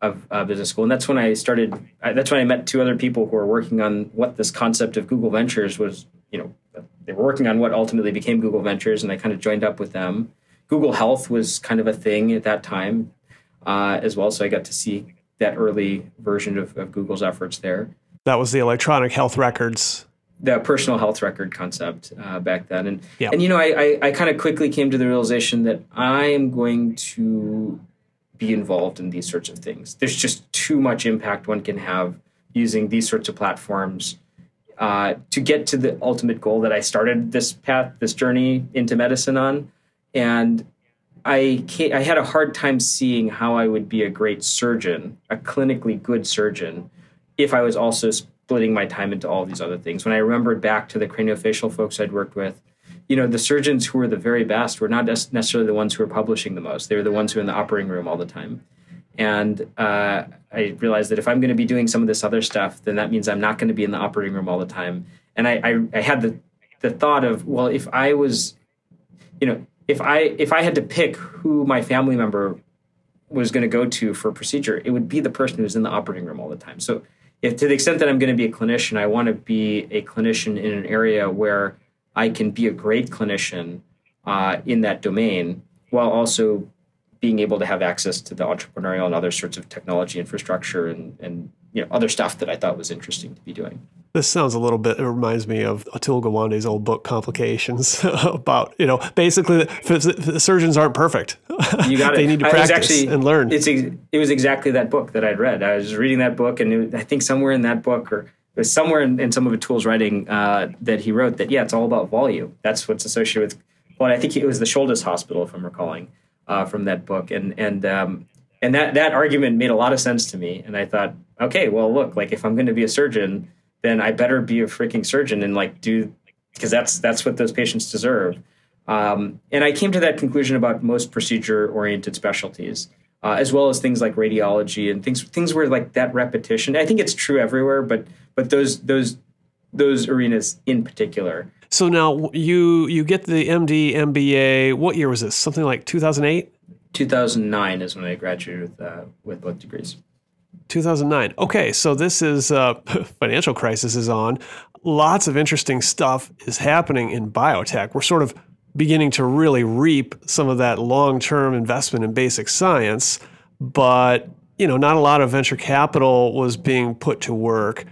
of uh, business school, and that's when I started. I, that's when I met two other people who were working on what this concept of Google Ventures was. You know, they were working on what ultimately became Google Ventures, and I kind of joined up with them. Google Health was kind of a thing at that time uh, as well. So I got to see that early version of, of Google's efforts there. That was the electronic health records the personal health record concept uh, back then. And yep. and you know, I I, I kind of quickly came to the realization that I am going to be involved in these sorts of things. There's just too much impact one can have using these sorts of platforms uh, to get to the ultimate goal that I started this path, this journey into medicine on. And I I had a hard time seeing how I would be a great surgeon, a clinically good surgeon, if I was also splitting my time into all these other things. When I remembered back to the craniofacial folks I'd worked with, you know, the surgeons who were the very best were not necessarily the ones who were publishing the most. They were the ones who were in the operating room all the time. And uh, I realized that if I'm going to be doing some of this other stuff, then that means I'm not going to be in the operating room all the time. And I, I, I had the, the thought of, well, if I was, you know, if I if I had to pick who my family member was going to go to for a procedure, it would be the person who's in the operating room all the time. So if to the extent that I'm going to be a clinician, I want to be a clinician in an area where I can be a great clinician uh, in that domain while also being able to have access to the entrepreneurial and other sorts of technology infrastructure and, and you know other stuff that I thought was interesting to be doing. This sounds a little bit. It reminds me of Atul Gawande's old book, Complications, about you know basically the, the surgeons aren't perfect. You got it. they need to practice actually, and learn. It's it was exactly that book that I'd read. I was reading that book, and it, I think somewhere in that book or somewhere in, in some of Atul's writing uh, that he wrote that yeah, it's all about volume. That's what's associated with. Well, I think it was the Shouldice Hospital, if I'm recalling uh, from that book, and and um, and that that argument made a lot of sense to me. And I thought, okay, well, look, like if I'm going to be a surgeon, then I better be a freaking surgeon and like do because that's that's what those patients deserve. Um, and I came to that conclusion about most procedure oriented specialties, uh, as well as things like radiology and things things where like that repetition. I think it's true everywhere, but but those those those arenas in particular. So now you you get the MD MBA. What year was this? Something like 2008. 2009 is when I graduated with, uh, with both degrees. 2009. Okay, so this is uh, financial crisis is on. Lots of interesting stuff is happening in biotech. We're sort of beginning to really reap some of that long-term investment in basic science, but you know, not a lot of venture capital was being put to work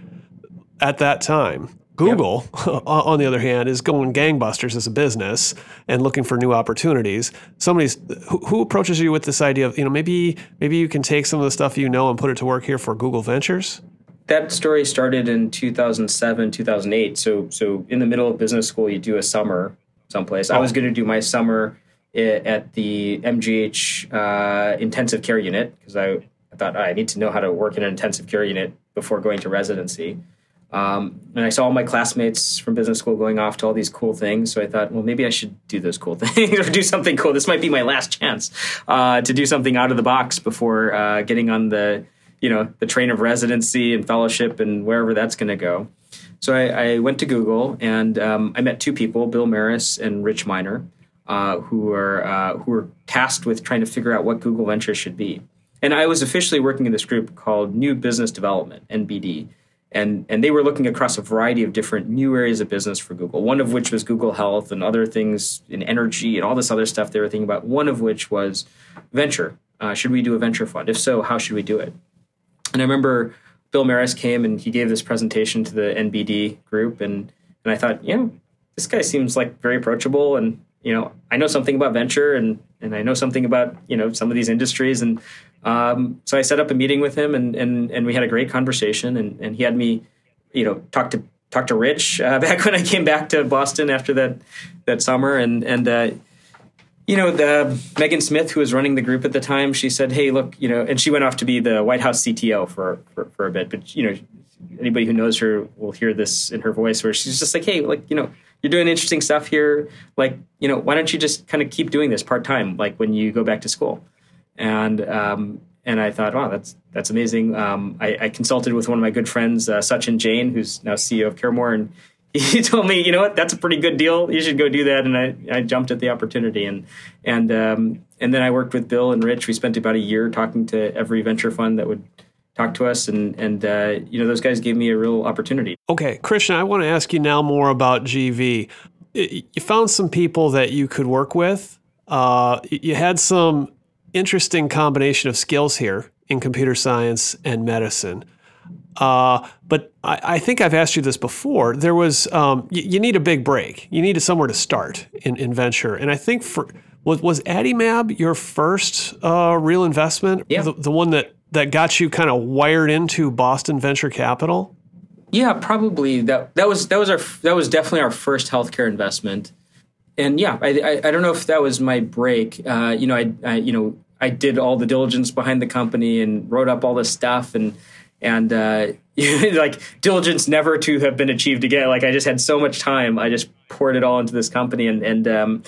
at that time. Google, yep. on the other hand, is going gangbusters as a business and looking for new opportunities. Somebody's who, who, approaches you with this idea of you know maybe maybe you can take some of the stuff you know and put it to work here for Google Ventures. That story started in 2007, 2008. So so in the middle of business school, you do a summer someplace. Oh. I was going to do my summer at the MGH uh, intensive care unit because I, I thought I need to know how to work in an intensive care unit before going to residency. Um, and I saw all my classmates from business school going off to all these cool things. So I thought, well, maybe I should do those cool things or do something cool. This might be my last chance uh, to do something out of the box before uh, getting on the, you know, the train of residency and fellowship and wherever that's going to go. So I, I, went to Google and um, I met two people, Bill Maris and Rich Miner, uh, who are uh, who were tasked with trying to figure out what Google Ventures should be. And I was officially working in this group called New Business Development (NBD) and and they were looking across a variety of different new areas of business for Google. One of which was Google Health and other things in energy and all this other stuff they were thinking about. One of which was venture. Uh, should we do a venture fund? If so, how should we do it? And I remember Bill Maris came and he gave this presentation to the NBD group, and and I thought, know, this guy seems like very approachable, and you know, I know something about venture, and and I know something about you know some of these industries, and um, so I set up a meeting with him, and and and we had a great conversation, and and he had me, you know, talk to talk to Rich uh, back when I came back to Boston after that that summer, and and. Uh, you know, the Megan Smith, who was running the group at the time, she said, "Hey, look, you know," and she went off to be the White House CTO for, for, for a bit. But you know, anybody who knows her will hear this in her voice, where she's just like, "Hey, like, you know, you're doing interesting stuff here. Like, you know, why don't you just kind of keep doing this part time, like when you go back to school?" and um, and I thought, wow, that's that's amazing. Um, I, I, consulted with one of my good friends, uh, Sachin Jain, who's now CEO of CareMore, and he told me, you know what, that's a pretty good deal. You should go do that. And I, I jumped at the opportunity, and and um, and then I worked with Bill and Rich. We spent about a year talking to every venture fund that would talk to us, and and uh, you know those guys gave me a real opportunity. Okay, Krishna, I want to ask you now more about GV. You found some people that you could work with Uh, you had some interesting combination of skills here in computer science and medicine. Uh, but I, I, think I've asked you this before. There was um, you, you, need a big break. You need somewhere to start in, in venture, and I think for was was Adimab your first uh, real investment? Yeah. The, the one that that got you kind of wired into Boston venture capital. Yeah, probably that. That was that was our that was definitely our first healthcare investment, and yeah, I I, I don't know if that was my break. Uh, you know, I, I you know I did all the diligence behind the company and wrote up all this stuff and and uh, like diligence never to have been achieved again. Like I just had so much time, I just poured it all into this company and and um,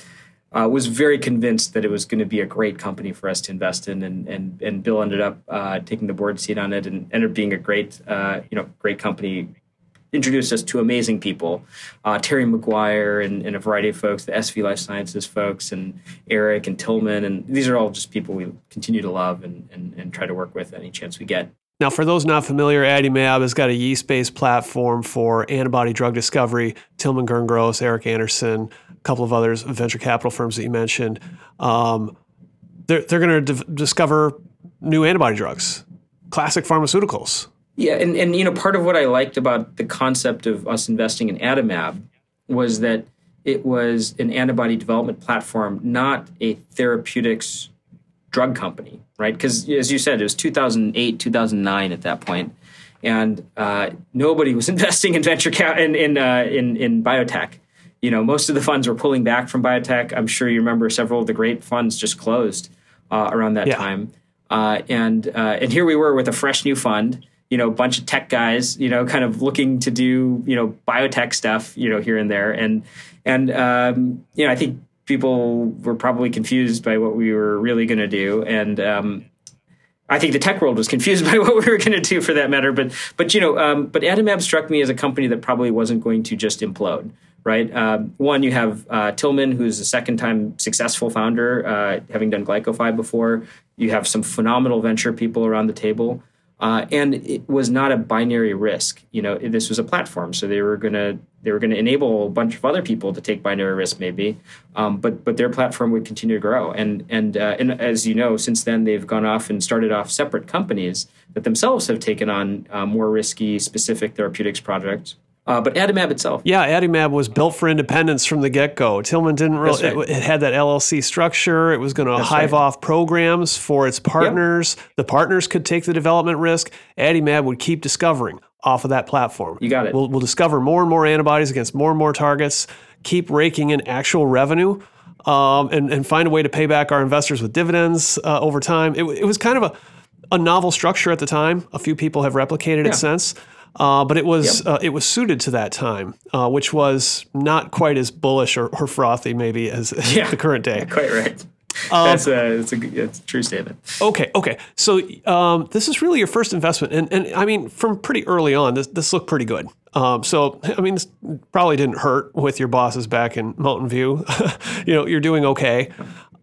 uh, was very convinced that it was going to be a great company for us to invest in. And and and Bill ended up uh, taking the board seat on it and ended up being a great uh, you know great company. Introduced us to amazing people, uh, Terry McGuire and, and, a variety of folks, the SV Life Sciences folks, and Eric and Tillman, and these are all just people we continue to love and, and, and try to work with any chance we get. Now, for those not familiar, Adimab has got a yeast-based platform for antibody drug discovery. Tillman Gerngross, Eric Anderson, a couple of others, venture capital firms that you mentioned. Um, they're they're going to d- discover new antibody drugs, classic pharmaceuticals. Yeah, and, and you know part of what I liked about the concept of us investing in Adimab was that it was an antibody development platform, not a therapeutics drug company, right? Because as you said, it was 2008, 2009 at that point, and uh, nobody was investing in venture cap in in, uh, in in biotech. You know, most of the funds were pulling back from biotech. I'm sure you remember several of the great funds just closed uh, around that yeah. time, uh, and uh, and here we were with a fresh new fund. You know, a bunch of tech guys. You know, kind of looking to do you know biotech stuff. You know, here and there, and and um, you know, I think people were probably confused by what we were really going to do, and um, I think the tech world was confused by what we were going to do, for that matter. But but you know, um, but Adimab struck me as a company that probably wasn't going to just implode. Right. Um, one, you have uh, Tillman, who's a second-time successful founder, uh, having done GlycoFi before. You have some phenomenal venture people around the table. Uh, and it was not a binary risk. You know, this was a platform, so they were gonna they were gonna enable a bunch of other people to take binary risk, maybe. Um, but but their platform would continue to grow, and and uh, and as you know, since then they've gone off and started off separate companies that themselves have taken on uh, more risky, specific therapeutics projects. Uh, but Adimab itself. Yeah, Adimab was built for independence from the get go. Tillman didn't really, right. it, it, had that LLC structure. It was going to hive right. off programs for its partners. Yep. The partners could take the development risk. Adimab would keep discovering off of that platform. You got it. We'll, we'll discover more and more antibodies against more and more targets, keep raking in actual revenue. Um, and, and find a way to pay back our investors with dividends uh, over time. It, it was kind of a, a novel structure at the time. A few people have replicated yeah. it since. Uh, but it was yep. uh, it was suited to that time, uh, which was not quite as bullish or, or frothy maybe as yeah, the current day. Quite right. Um, that's, a, that's, a, that's a true statement. Okay, okay. So um, this is really your first investment, and, and I mean, from pretty early on, this, this looked pretty good. Um, so I mean, this probably didn't hurt with your bosses back in Mountain View. you know, you're doing okay.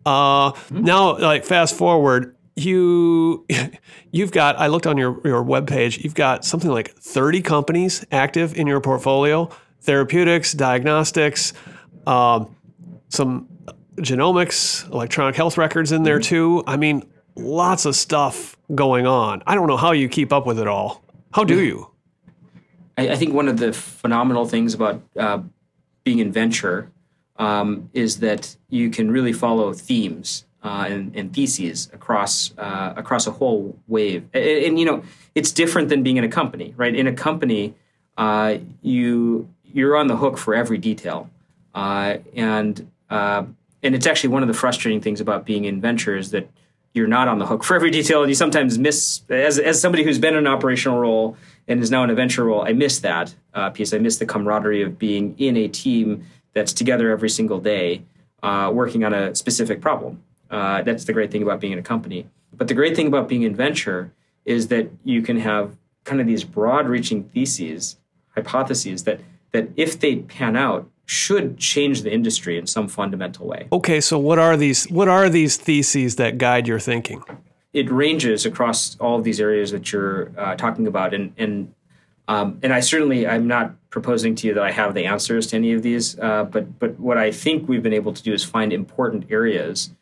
Uh, mm-hmm. Now, like fast forward, you you've got I looked on your your webpage, you've got something like 30 companies active in your portfolio, therapeutics, diagnostics, um, some genomics, electronic health records in there mm-hmm. too. I mean, lots of stuff going on. I don't know how you keep up with it all. How do you? I, I think one of the phenomenal things about uh, being in venture um, is that you can really follow themes uh, and, and, theses across uh, across a whole wave. And, and, you know, it's different than being in a company, right? In a company, uh, you you're on the hook for every detail, uh, and uh, and it's actually one of the frustrating things about being in venture is that you're not on the hook for every detail, and you sometimes miss. As as somebody who's been in an operational role and is now in a venture role, I miss that uh, piece. I miss the camaraderie of being in a team that's together every single day, working on a specific problem. Uh, that's the great thing about being in a company. But the great thing about being in venture is that you can have kind of these broad-reaching theses, hypotheses that that if they pan out, should change the industry in some fundamental way. Okay, so what are these what are these theses that guide your thinking? It ranges across all of these areas that you're uh, talking about, and and Um, and I certainly I'm not proposing to you that I have the answers to any of these, uh, but but what I think we've been able to do is find important areas,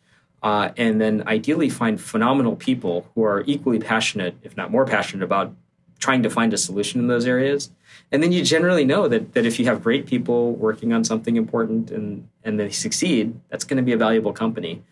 uh, and then ideally find phenomenal people who are equally passionate, if not more passionate, about trying to find a solution in those areas. And then you generally know that that if you have great people working on something important and and they succeed, that's going to be a valuable company.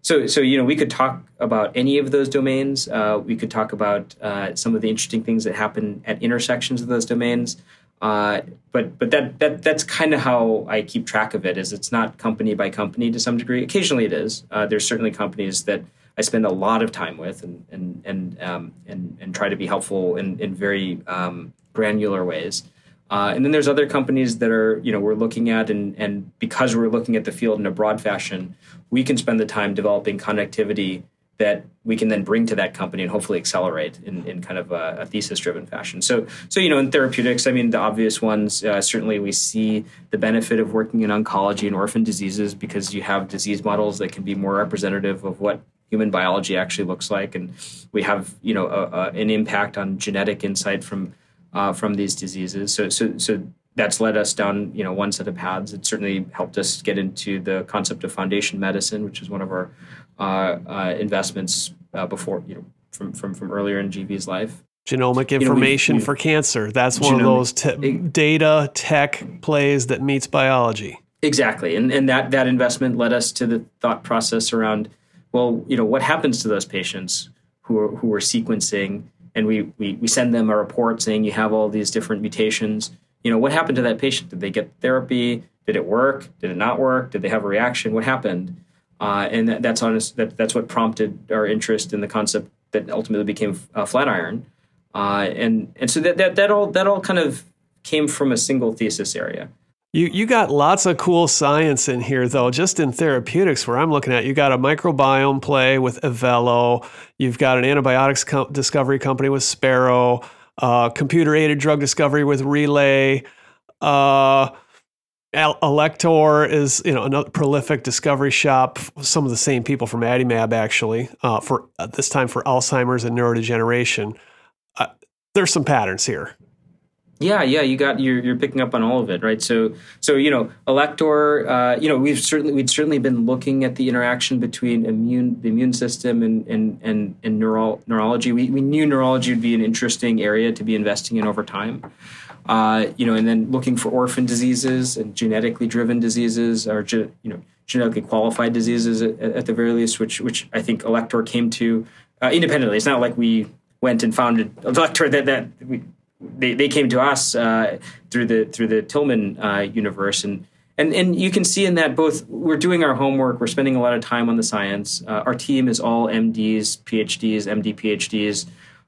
So, so you know, we could talk about any of those domains. Uh, we could talk about uh, some of the interesting things that happen at intersections of those domains. Uh, but but that that that's kind of how I keep track of it. Is it's not company by company to some degree. Occasionally it is. Uh, there's certainly companies that I spend a lot of time with and and and um, and, and try to be helpful in in very um, granular ways. Uh, and then there's other companies that are, you know, we're looking at, and, and because we're looking at the field in a broad fashion, we can spend the time developing connectivity that we can then bring to that company and hopefully accelerate in, in kind of a, a thesis-driven fashion. So, so you know, in therapeutics, I mean, the obvious ones uh, certainly we see the benefit of working in oncology and orphan diseases because you have disease models that can be more representative of what human biology actually looks like, and we have you know a, a, an impact on genetic insight from uh, from these diseases. So, so, so that's led us down, you know, one set of paths. It certainly helped us get into the concept of foundation medicine, which is one of our uh, uh, investments uh, before, you know, from, from, from earlier in GV's life. Genomic information you know, we, we, for cancer. That's one genomic, of those te- data tech plays that meets biology. Exactly. And, and that, that investment led us to the thought process around, well, you know, what happens to those patients who are, who are sequencing and we, we, we send them a report saying you have all these different mutations. You know, what happened to that patient? Did they get therapy? Did it work? Did it not work? Did they have a reaction? What happened? Uh, and that, that's honest. That, that's what prompted our interest in the concept that ultimately became uh, Flatiron. Uh, and and so that, that that all that all kind of came from a single thesis area. You you got lots of cool science in here though. Just in therapeutics, where I'm looking at, you got a microbiome play with Evelo. You've got an antibiotics co- discovery company with Spero. Uh, computer aided drug discovery with Relay. Uh, Alector is you know another prolific discovery shop. Some of the same people from Adimab actually uh, for uh, this time for Alzheimer's and neurodegeneration. Uh, there's some patterns here. Yeah, yeah, you got you're you're picking up on all of it, right? So so you know, Alector, uh, you know, we've certainly we'd certainly been looking at the interaction between immune the immune system and and and, and neuro, neurology. We we knew neurology would be an interesting area to be investing in over time. Uh, you know, and then looking for orphan diseases and genetically driven diseases, or ge, you know, genetically qualified diseases at, at, the very least, which which I think Alector came to uh, independently. It's not like we went and founded Alector that that we they, they came to us uh, through the through the Tillman uh, universe. And and and you can see in that both we're doing our homework we're spending a lot of time on the science. Uh, our team is all MDs PhDs MD PhDs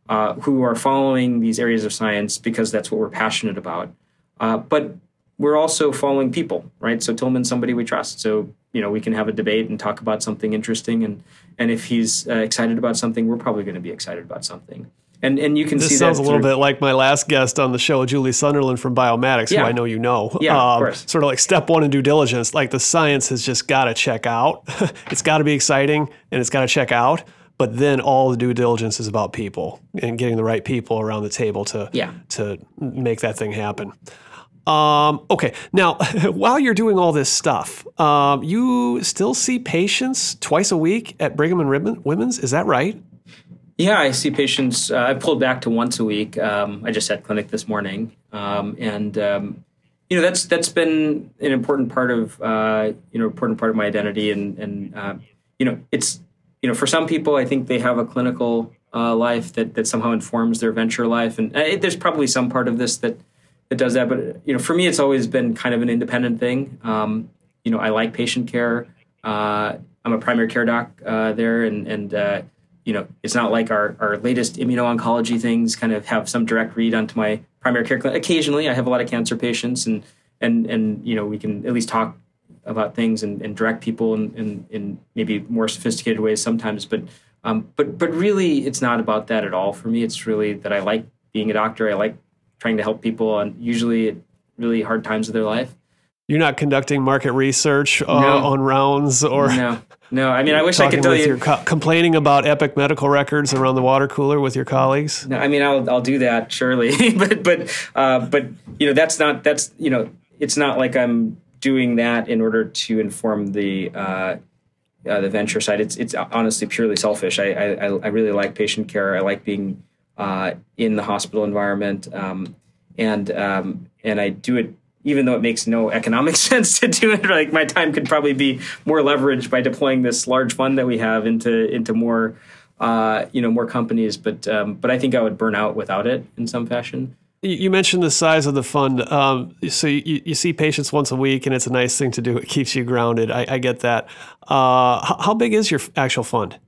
uh, who are following these areas of science because that's what we're passionate about uh, but we're also following people right so Tillman's somebody we trust so you know we can have a debate and talk about something interesting and and if he's uh, excited about something we're probably going to be excited about something and and you can this see sounds a little bit like my last guest on the show, Julie Sunderland from Biomatics, yeah. who I know you know. Yeah, um, of course. Sort of like step one in due diligence, like the science has just got to check out. it's got to be exciting and it's got to check out. But then all the due diligence is about people and getting the right people around the table to yeah. to make that thing happen. Um, okay, now while you're doing all this stuff, um, you still see patients twice a week at Brigham and Women's. Is that right? Yeah, I see patients. Uh, I pulled back to once a week. Um, I just had clinic this morning, um, and um, you know that's that's been an important part of uh, you know important part of my identity, and and uh, you know it's you know for some people I think they have a clinical uh, life that that somehow informs their venture life, and uh, there's probably some part of this that that does that, but you know for me it's always been kind of an independent thing. Um, you know I like patient care. Uh, I'm a primary care doc there, and and you know, it's not like our, our latest immuno-oncology things kind of have some direct read onto my primary care clinic. Occasionally, I have a lot of cancer patients, and and and you know, we can at least talk about things and, and direct people in, in, in, maybe more sophisticated ways sometimes. But um, but but really, it's not about that at all for me. It's really that I like being a doctor. I like trying to help people on usually really hard times of their life. You're not conducting market research uh, No. on rounds or No, no. I mean, I wish I could tell you. co- complaining about Epic medical records around the water cooler with your colleagues. No, I mean, I'll I'll do that surely, but but uh, but you know, that's not that's you know, it's not like I'm doing that in order to inform the uh, uh, the venture side. It's it's honestly purely selfish. I I, I really like patient care. I like being uh, in the hospital environment, um, and um, and I do it even though it makes no economic sense to do it. Like my time could probably be more leveraged by deploying this large fund that we have into into more uh, you know more companies. But um, but I think I would burn out without it in some fashion. You mentioned the size of the fund. Um, so you, you see patients once a week, and it's a nice thing to do. It keeps you grounded. I, I get that. Uh, how, how big is your actual fund?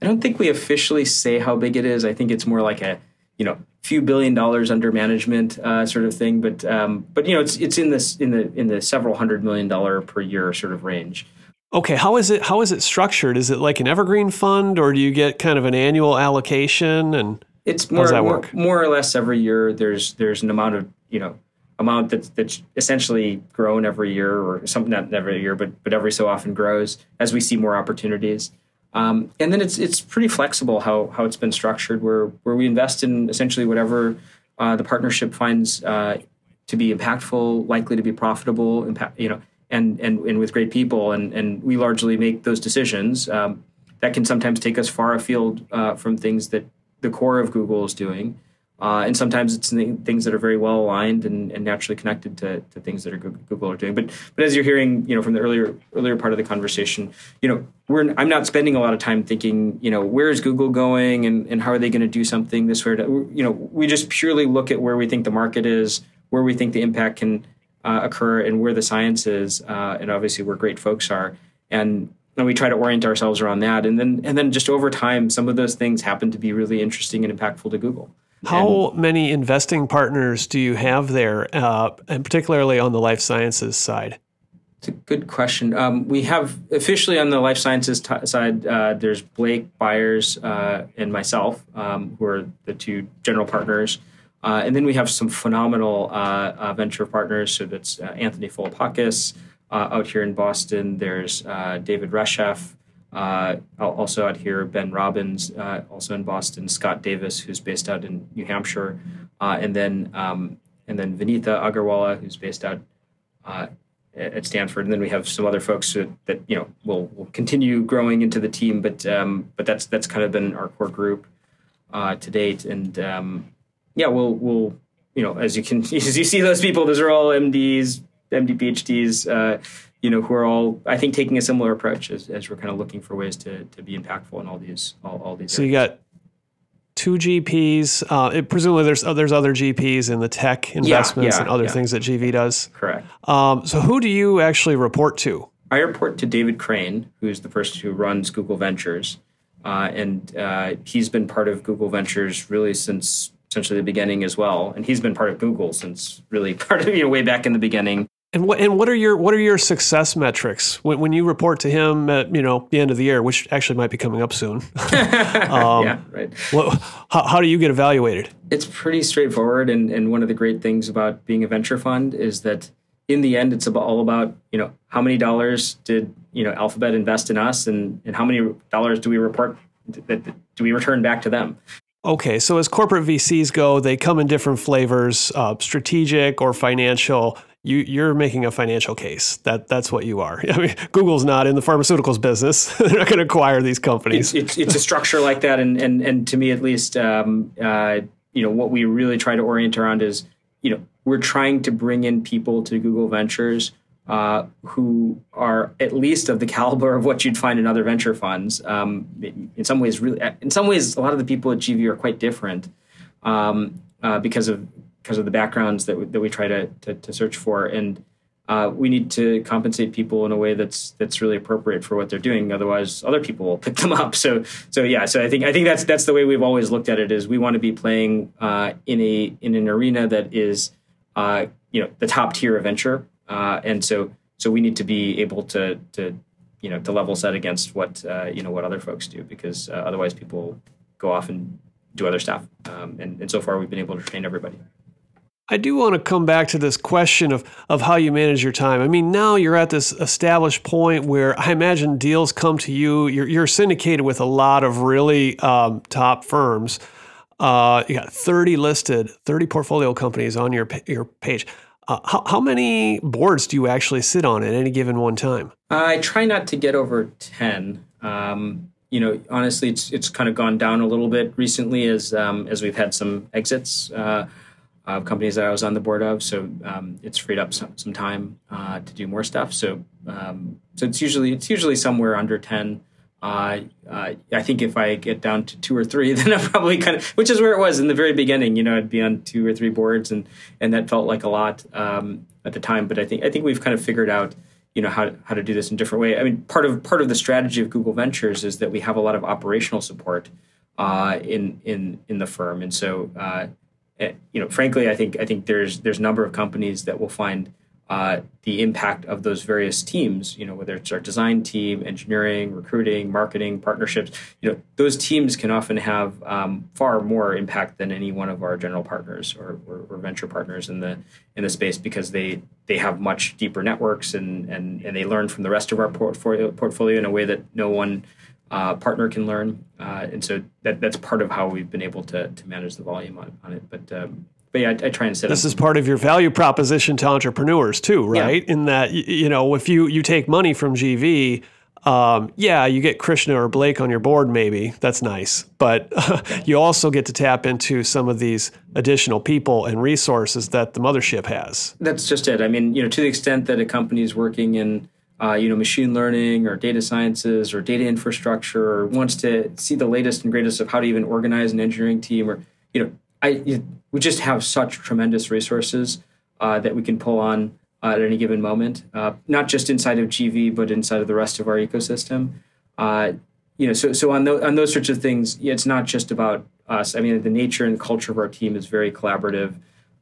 I don't think we officially say how big it is. I think it's more like a you know few billion dollars under management uh, sort of thing. But um, but you know it's it's in this in the in the several hundred million dollar per year sort of range. Okay, how is it? How is it structured? Is it like an evergreen fund, or do you get kind of an annual allocation? And It's more more, more or less every year. There's there's an amount of you know amount that's that's essentially grown every year, or something not every year, but but every so often grows as we see more opportunities. Um, and then it's it's pretty flexible how how it's been structured, where where we invest in essentially whatever uh, the partnership finds uh, to be impactful, likely to be profitable, impact you know, and and and with great people, and and we largely make those decisions. Um, that can sometimes take us far afield uh, from things that the core of Google is doing. Uh, and sometimes it's things that are very well aligned and, and naturally connected to, to things that are Google are doing. But but as you're hearing, you know, from the earlier earlier part of the conversation, you know, we're I'm not spending a lot of time thinking, you know, where is Google going and, and how are they going to do something this way? You know, we just purely look at where we think the market is, where we think the impact can uh, occur, and where the science is, uh, and obviously where great folks are, and and we try to orient ourselves around that, and then and then just over time, some of those things happen to be really interesting and impactful to Google. how many investing partners do you have there, uh, and particularly on the life sciences side? It's a good question. Um, we have officially on the life sciences t- side, uh, there's Blake Byers uh, and myself, um, who are the two general partners. Uh, and then we have some phenomenal uh, uh, venture partners. So that's uh, Anthony Philippakis uh, out here in Boston. There's uh, David Reshef, uh, also out here, Ben Robbins, uh, also in Boston, Scott Davis, who's based out in New Hampshire, uh, and then um, and then Vineeta Agarwala, who's based out uh, at Stanford, and then we have some other folks that, that you know will will continue growing into the team. But um, but that's that's kind of been our core group to date, and um, yeah, we'll we'll you know as you can as you see those people, those are all MDs, MD PhDs, uh, you know, who are all I think taking a similar approach as, as we're kind of looking for ways to to be impactful in all these all, all these. So you got two GPs. Uh, it, presumably, there's uh, there's other GPs in the tech investments yeah, and other yeah. things that GV does. correct. Um, so who do you actually report to? I report to David Krane, who's the person who runs Google Ventures, uh, and uh, he's been part of Google Ventures really since essentially the beginning as well. And he's been part of Google since really part of you know way back in the beginning. And what and what are your what are your success metrics when, when you report to him at you know the end of the year, which actually might be coming up soon? Um, yeah, right. what, how, how do you get evaluated? It's pretty straightforward, and, and one of the great things about being a venture fund is that in the end, it's about, all about you know how many dollars did you know Alphabet invest in us, and, and how many dollars do we report that do we return back to them? Okay, so as corporate VCs go, they come in different flavors, uh, strategic or financial. You, you're making a financial case. That that's what you are. I mean, Google's not in the pharmaceuticals business. They're not going to acquire these companies. it's, it's, it's a structure like that, and and and to me at least, um, uh, you know, what we really try to orient around is, you know, we're trying to bring in people to Google Ventures uh, who are at least of the caliber of what you'd find in other venture funds. Um, in some ways, really, in some ways, a lot of the people at GV are quite different um, uh, because of because of the backgrounds that we, that we try to, to to search for and. Uh, we need to compensate people in a way that's that's really appropriate for what they're doing. Otherwise, other people will pick them up. So, so yeah. So I think I think that's that's the way we've always looked at it. Is we want to be playing uh, in a in an arena that is, uh, you know, the top tier of venture, uh, and so so we need to be able to to you know to level set against what uh, you know what other folks do because uh, otherwise people go off and do other stuff. Um, and, and so far we've been able to train everybody. I do want to come back to this question of, of how you manage your time. I mean, now you're at this established point where I imagine deals come to you. You're, you're syndicated with a lot of really um, top firms. Uh, you got 30 listed, 30 portfolio companies on your your page. Uh, how, how many boards do you actually sit on at any given one time? I try not to get over 10. Um, you know, honestly, it's it's kind of gone down a little bit recently as um, as we've had some exits. Uh, of companies that I was on the board of. So um, it's freed up some, some time uh, to do more stuff. So um, so it's usually it's usually somewhere under ten. Uh, uh, I think if I get down to two or three, then I'm probably kind of, which is where it was in the very beginning. You know, I'd be on two or three boards, and and that felt like a lot um, at the time. But I think I think we've kind of figured out, you know, how how to do this in a different way. I mean, part of part of the strategy of Google Ventures is that we have a lot of operational support uh, in in in the firm, and so uh, you know, frankly, I think I think there's there's a number of companies that will find uh, the impact of those various teams. You know, whether it's our design team, engineering, recruiting, marketing, partnerships. You know, those teams can often have um, far more impact than any one of our general partners or, or, or, venture partners in the in the space because they they have much deeper networks and and and they learn from the rest of our portfolio portfolio in a way that no one uh, partner can learn. Uh, and so that, that's part of how we've been able to, to manage the volume on, on it. But, um, but yeah, I, I, try and set This is part of your value proposition to entrepreneurs too, right? Yeah. In that, you know, if you, you take money from GV, um, yeah, you get Krishna or Blake on your board, maybe. That's nice. But uh, you also get to tap into some of these additional people and resources that the mothership has. That's just it. I mean, you know, to the extent that a company is working in uh, you know, machine learning or data sciences or data infrastructure or wants to see the latest and greatest of how to even organize an engineering team or, you know, I, you, we just have such tremendous resources uh, that we can pull on uh, at any given moment, uh, not just inside of GV, but inside of the rest of our ecosystem. Uh, you know, so, so on, on those sorts of things, it's not just about us. I mean, the nature and culture of our team is very collaborative.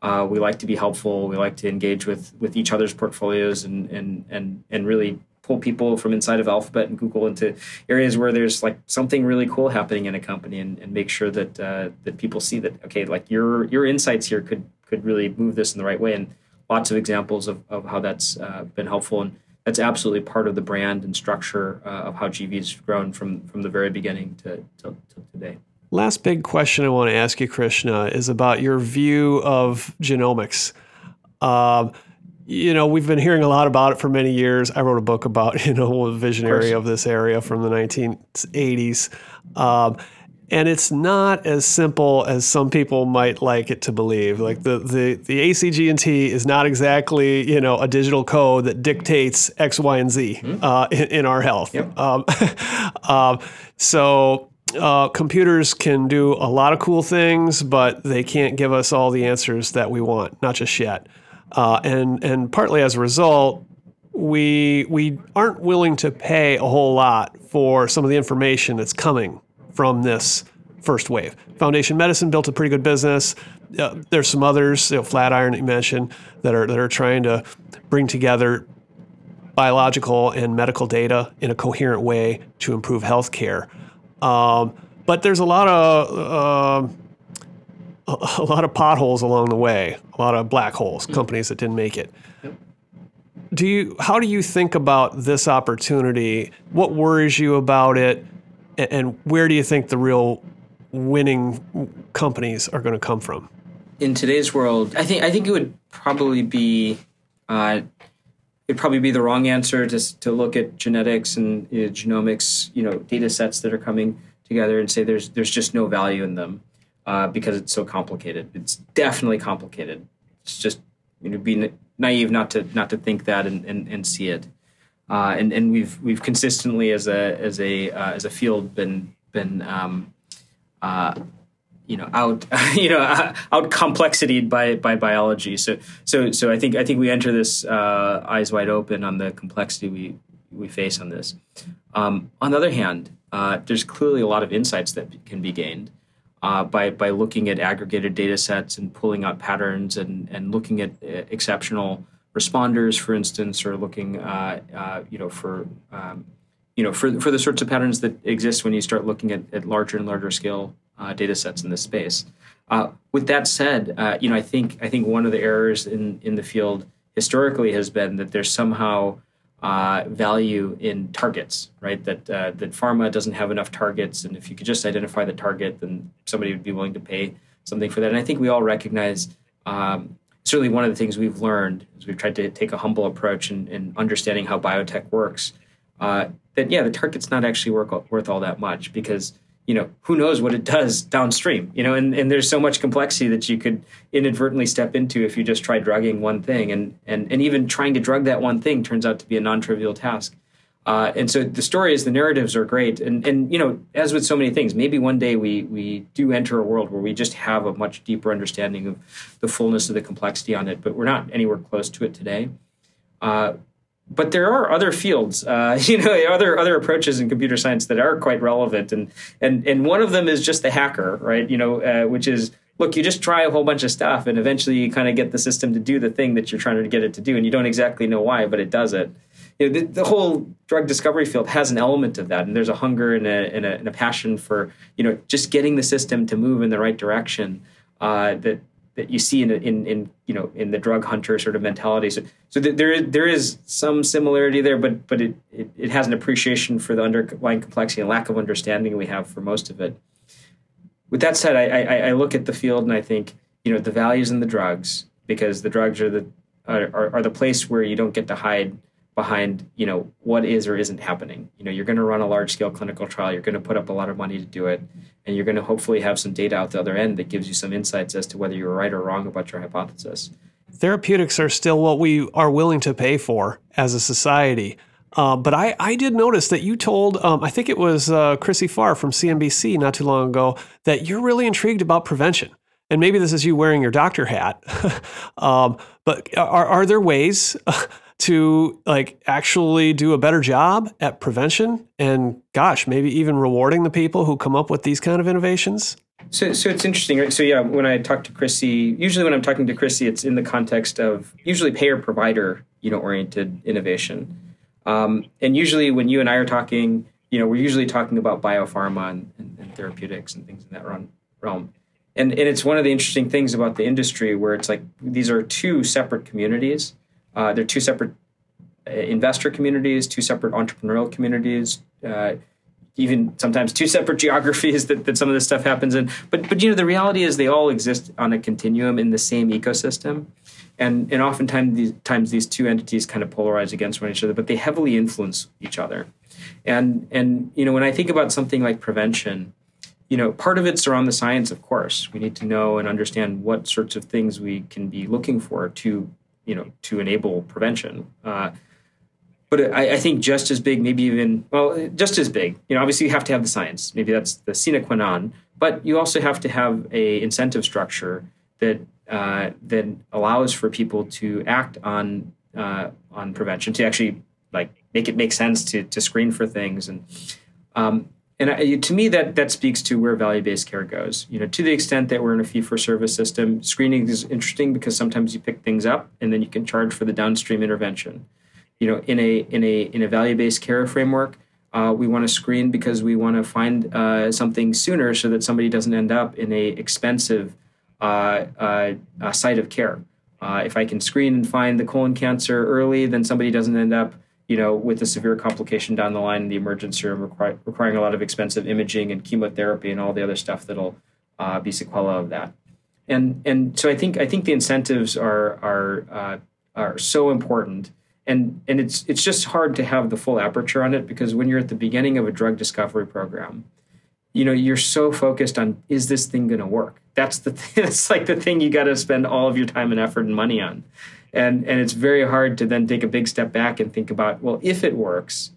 Uh, we like to be helpful. We like to engage with with each other's portfolios and and and and really pull people from inside of Alphabet and Google into areas where there's like something really cool happening in a company, and, and make sure that uh, that people see that okay, like your your insights here could could really move this in the right way. And lots of examples of, of how that's uh, been helpful and that's absolutely part of the brand and structure uh, of how GV has grown from from the very beginning to, to, to today. Last big question I want to ask you, Krishna, is about your view of genomics. Um, you know, we've been hearing a lot about it for many years. I wrote a book about, you know, a visionary of, of this area from the 1980s. Um, and it's not as simple as some people might like it to believe. Like the the the ACG&T is not exactly you know a digital code that dictates X, Y, and Z mm-hmm. uh, in, in, our health. Yep. Um, um, so uh, computers can do a lot of cool things, but they can't give us all the answers that we want, not just yet. Uh, and and partly as a result, we we aren't willing to pay a whole lot for some of the information that's coming from this first wave. Foundation Medicine built a pretty good business. Uh, there's some others, you know, Flatiron that you mentioned, that are that are trying to bring together biological and medical data in a coherent way to improve healthcare. Um, but there's a lot of uh, a, lot of potholes along the way, a lot of black holes, mm. companies that didn't make it. Yep. Do you? How do you think about this opportunity? What worries you about it, and, and where do you think the real winning companies are going to come from? In today's world, I think I think it would probably be uh, it'd probably be the wrong answer to, to look at genetics and you know, genomics, you know, data sets that are coming together and say there's there's just no value in them uh, because it's so complicated. It's definitely complicated. It's just you know, be naive not to not to think that and, and, and see it. Uh, and and we've we've consistently as a as a uh, as a field been been um, uh, you know out you know out complexityed by by biology. So so so I think I think we enter this uh, eyes wide open on the complexity we we face on this. Um, on the other hand, uh, there's clearly a lot of insights that can be gained uh, by by looking at aggregated data sets and pulling out patterns and and looking at uh, exceptional responders, for instance, or looking uh, uh, you know for um, you know for for the sorts of patterns that exist when you start looking at, at larger and larger scale uh, data sets in this space. Uh, with that said, uh, you know, I think I think one of the errors in in the field historically has been that there's somehow uh, value in targets, right? That uh, that pharma doesn't have enough targets, and if you could just identify the target, then somebody would be willing to pay something for that. And I think we all recognize. Um, certainly, one of the things we've learned is we've tried to take a humble approach in, in understanding how biotech works. Uh, that yeah, the target's not actually work, worth all that much because you know, who knows what it does downstream, you know, and, and there's so much complexity that you could inadvertently step into if you just try drugging one thing. And, and, and even trying to drug that one thing turns out to be a non-trivial task. Uh, and so the stories, the narratives are great. And, and, you know, as with so many things, maybe one day we, we do enter a world where we just have a much deeper understanding of the fullness of the complexity on it, but we're not anywhere close to it today. Uh, but there are other fields, uh, you know, other other approaches in computer science that are quite relevant, and and and one of them is just the hacker, right? You know, uh, which is look, you just try a whole bunch of stuff, and eventually you kind of get the system to do the thing that you're trying to get it to do, and you don't exactly know why, but it does it. You know, the, the whole drug discovery field has an element of that, and there's a hunger and a, and a, and a passion for you know just getting the system to move in the right direction. Uh, that that you see in, in, in you know in the drug hunter sort of mentality. So, so there there is some similarity there, but but it, it, it has an appreciation for the underlying complexity and lack of understanding we have for most of it. With that said, I, I, I look at the field and I think you know the values in the drugs because the drugs are the are, are the place where you don't get to hide behind you know what is or isn't happening you know you're going to run a large scale clinical trial you're going to put up a lot of money to do it and you're going to hopefully have some data out the other end that gives you some insights as to whether you were right or wrong about your hypothesis therapeutics are still what we are willing to pay for as a society uh, but I, I did notice that you told, um, I think it was uh, Chrissy Farr from CNBC not too long ago, that you're really intrigued about prevention. And maybe this is you wearing your doctor hat. um, but are, are there ways to like actually do a better job at prevention and gosh maybe even rewarding the people who come up with these kind of innovations? So, so it's interesting right? So yeah when i talk to chrissy usually when i'm talking to chrissy it's in the context of usually payer provider you know oriented innovation. Um, and usually when you and i are talking you know we're usually talking about biopharma and, and, and therapeutics and things in that realm. And, and it's one of the interesting things about the industry where it's like these are two separate communities uh, they're two separate uh, investor communities, two separate entrepreneurial communities, uh, even sometimes two separate geographies that, that some of this stuff happens in. But but you know the reality is they all exist on a continuum in the same ecosystem, and and oftentimes these times these two entities kind of polarize against one another, but they heavily influence each other. And and you know when I think about something like prevention, you know part of it's around the science, of course. We need to know and understand what sorts of things we can be looking for to you know to enable prevention. Uh, but I, I, think just as big, maybe even well, just as big. You know, obviously you have to have the science. Maybe that's the sine qua non. But you also have to have a incentive structure that uh, that allows for people to act on uh, on prevention to actually like make it make sense to to screen for things and um, and I, to me that that speaks to where value-based care goes. You know to the extent that we're in a fee-for-service system screening is interesting because sometimes you pick things up and then you can charge for the downstream intervention. You know in a in a in a value-based care framework uh, we want to screen because we want to find uh, something sooner so that somebody doesn't end up in a expensive uh, uh site of care. Uh, if i can screen and find the colon cancer early then somebody doesn't end up you know, with a severe complication down the line in the emergency room, require, requiring a lot of expensive imaging and chemotherapy and all the other stuff that'll uh, be sequela of that. And and so I think I think the incentives are are uh, are so important, and and it's it's just hard to have the full aperture on it because when you're at the beginning of a drug discovery program, you know you're so focused on is this thing going to work? That's the th- that's like the thing you got to spend all of your time and effort and money on and and it's very hard to then take a big step back and think about well if it works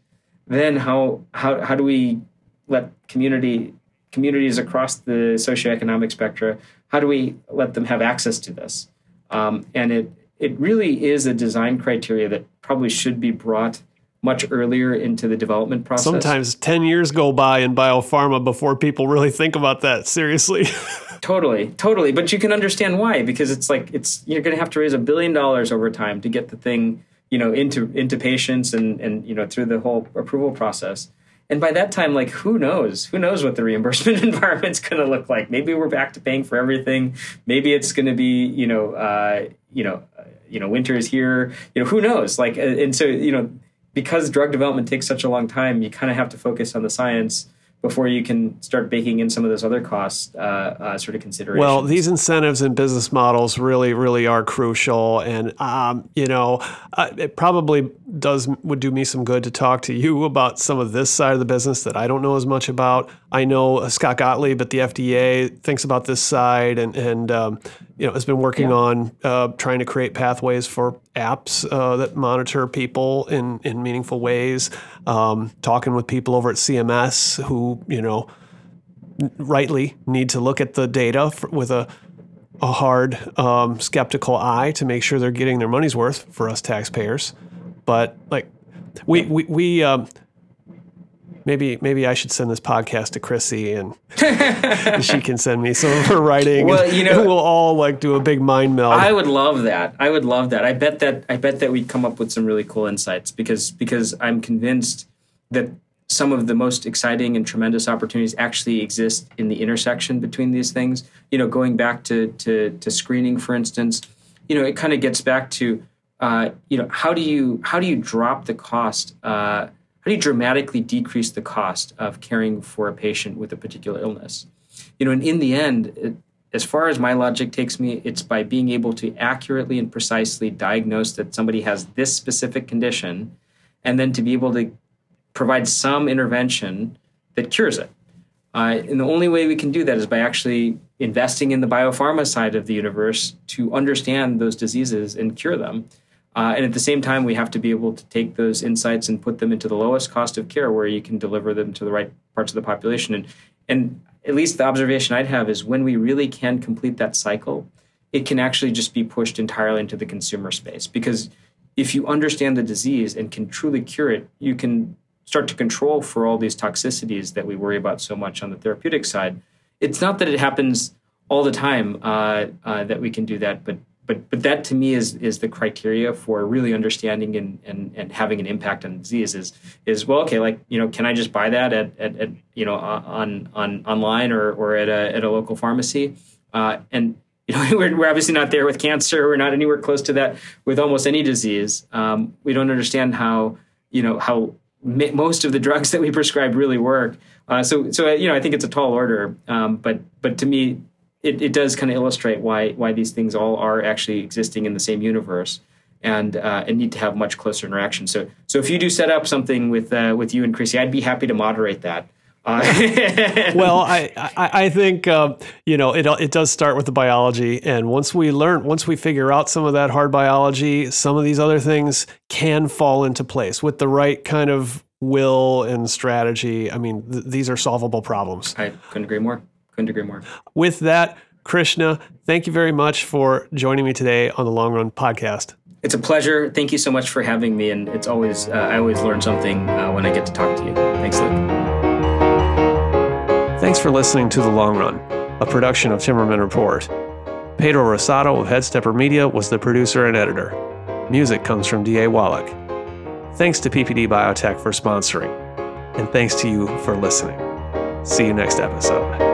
then how how how do we let community communities across the socioeconomic spectrum how do we let them have access to this? Um, and it it really is a design criteria that probably should be brought much earlier into the development process. Sometimes 10 years go by in biopharma before people really think about that seriously. totally, totally. But you can understand why because it's like it's you're going to have to raise a billion dollars over time to get the thing, you know, into into patients and and you know through the whole approval process. and by that time, like who knows? Who knows what the reimbursement environment's going to look like? Maybe we're back to paying for everything. Maybe it's going to be you know uh, you know uh, you know winter is here. You know who knows? Like uh, and so you know because drug development takes such a long time, you kind of have to focus on the science before you can start baking in some of those other costs uh, uh, sort of considerations. Well, these incentives and business models really, really are crucial, and um, you know, uh, it probably does would do me some good to talk to you about some of this side of the business that I don't know as much about. I know uh, Scott Gottlieb at the FDA thinks about this side, and and um, you know has been working yeah. on uh, trying to create pathways for apps uh, that monitor people in in meaningful ways. Um, talking with people over at CMS who you know rightly need to look at the data for, with a a hard um, skeptical eye to make sure they're getting their money's worth for us taxpayers. But like we we we um, maybe maybe I should send this podcast to Chrissy and she can send me some of her writing. Well, you know, we'll all like do a big mind meld. I would love that. I would love that. I bet that I bet that we'd come up with some really cool insights because because I'm convinced that some of the most exciting and tremendous opportunities actually exist in the intersection between these things. You know, going back to to, to screening, for instance, you know, it kind of gets back to uh, you know how do you how do you drop the cost uh, you dramatically decrease the cost of caring for a patient with a particular illness. You know and in the end it, as far as my logic takes me it's by being able to accurately and precisely diagnose that somebody has this specific condition and then to be able to provide some intervention that cures it. Uh, and the only way we can do that is by actually investing in the biopharma side of the universe to understand those diseases and cure them uh, and at the same time, we have to be able to take those insights and put them into the lowest cost of care where you can deliver them to the right parts of the population. And, and at least the observation I'd have is when we really can complete that cycle, it can actually just be pushed entirely into the consumer space. Because if you understand the disease and can truly cure it, you can start to control for all these toxicities that we worry about so much on the therapeutic side. It's not that it happens all the time uh, uh, that we can do that, but but but that to me is is the criteria for really understanding and, and, and having an impact on disease is is well okay like you know can I just buy that at, at, at you know on on online or or at a at a local pharmacy? Uh, and you know we're, we're obviously not there with cancer. We're not anywhere close to that with almost any disease. Um, we don't understand how you know how most of the drugs that we prescribe really work. Uh, so so you know I think it's a tall order. Um, but but to me it, it does kind of illustrate why why these things all are actually existing in the same universe and uh, and need to have much closer interaction. So so if you do set up something with uh, with you and Chrissy, I'd be happy to moderate that. Uh, well, I I, I think uh, you know it it does start with the biology, and once we learn, once we figure out some of that hard biology, some of these other things can fall into place with the right kind of will and strategy. I mean, th- these are solvable problems. I couldn't agree more. Couldn't agree more. With that, Krishna, thank you very much for joining me today on the Long Run podcast. It's a pleasure. Thank you so much for having me, and it's always uh, I always learn something uh, when I get to talk to you. Thanks, Luke. Thanks for listening to the Long Run, a production of Timmerman Report. Pedro Rosado of Headstepper Media was the producer and editor. Music comes from D.A. Wallach. Thanks to PPD Biotech for sponsoring, and thanks to you for listening. See you next episode.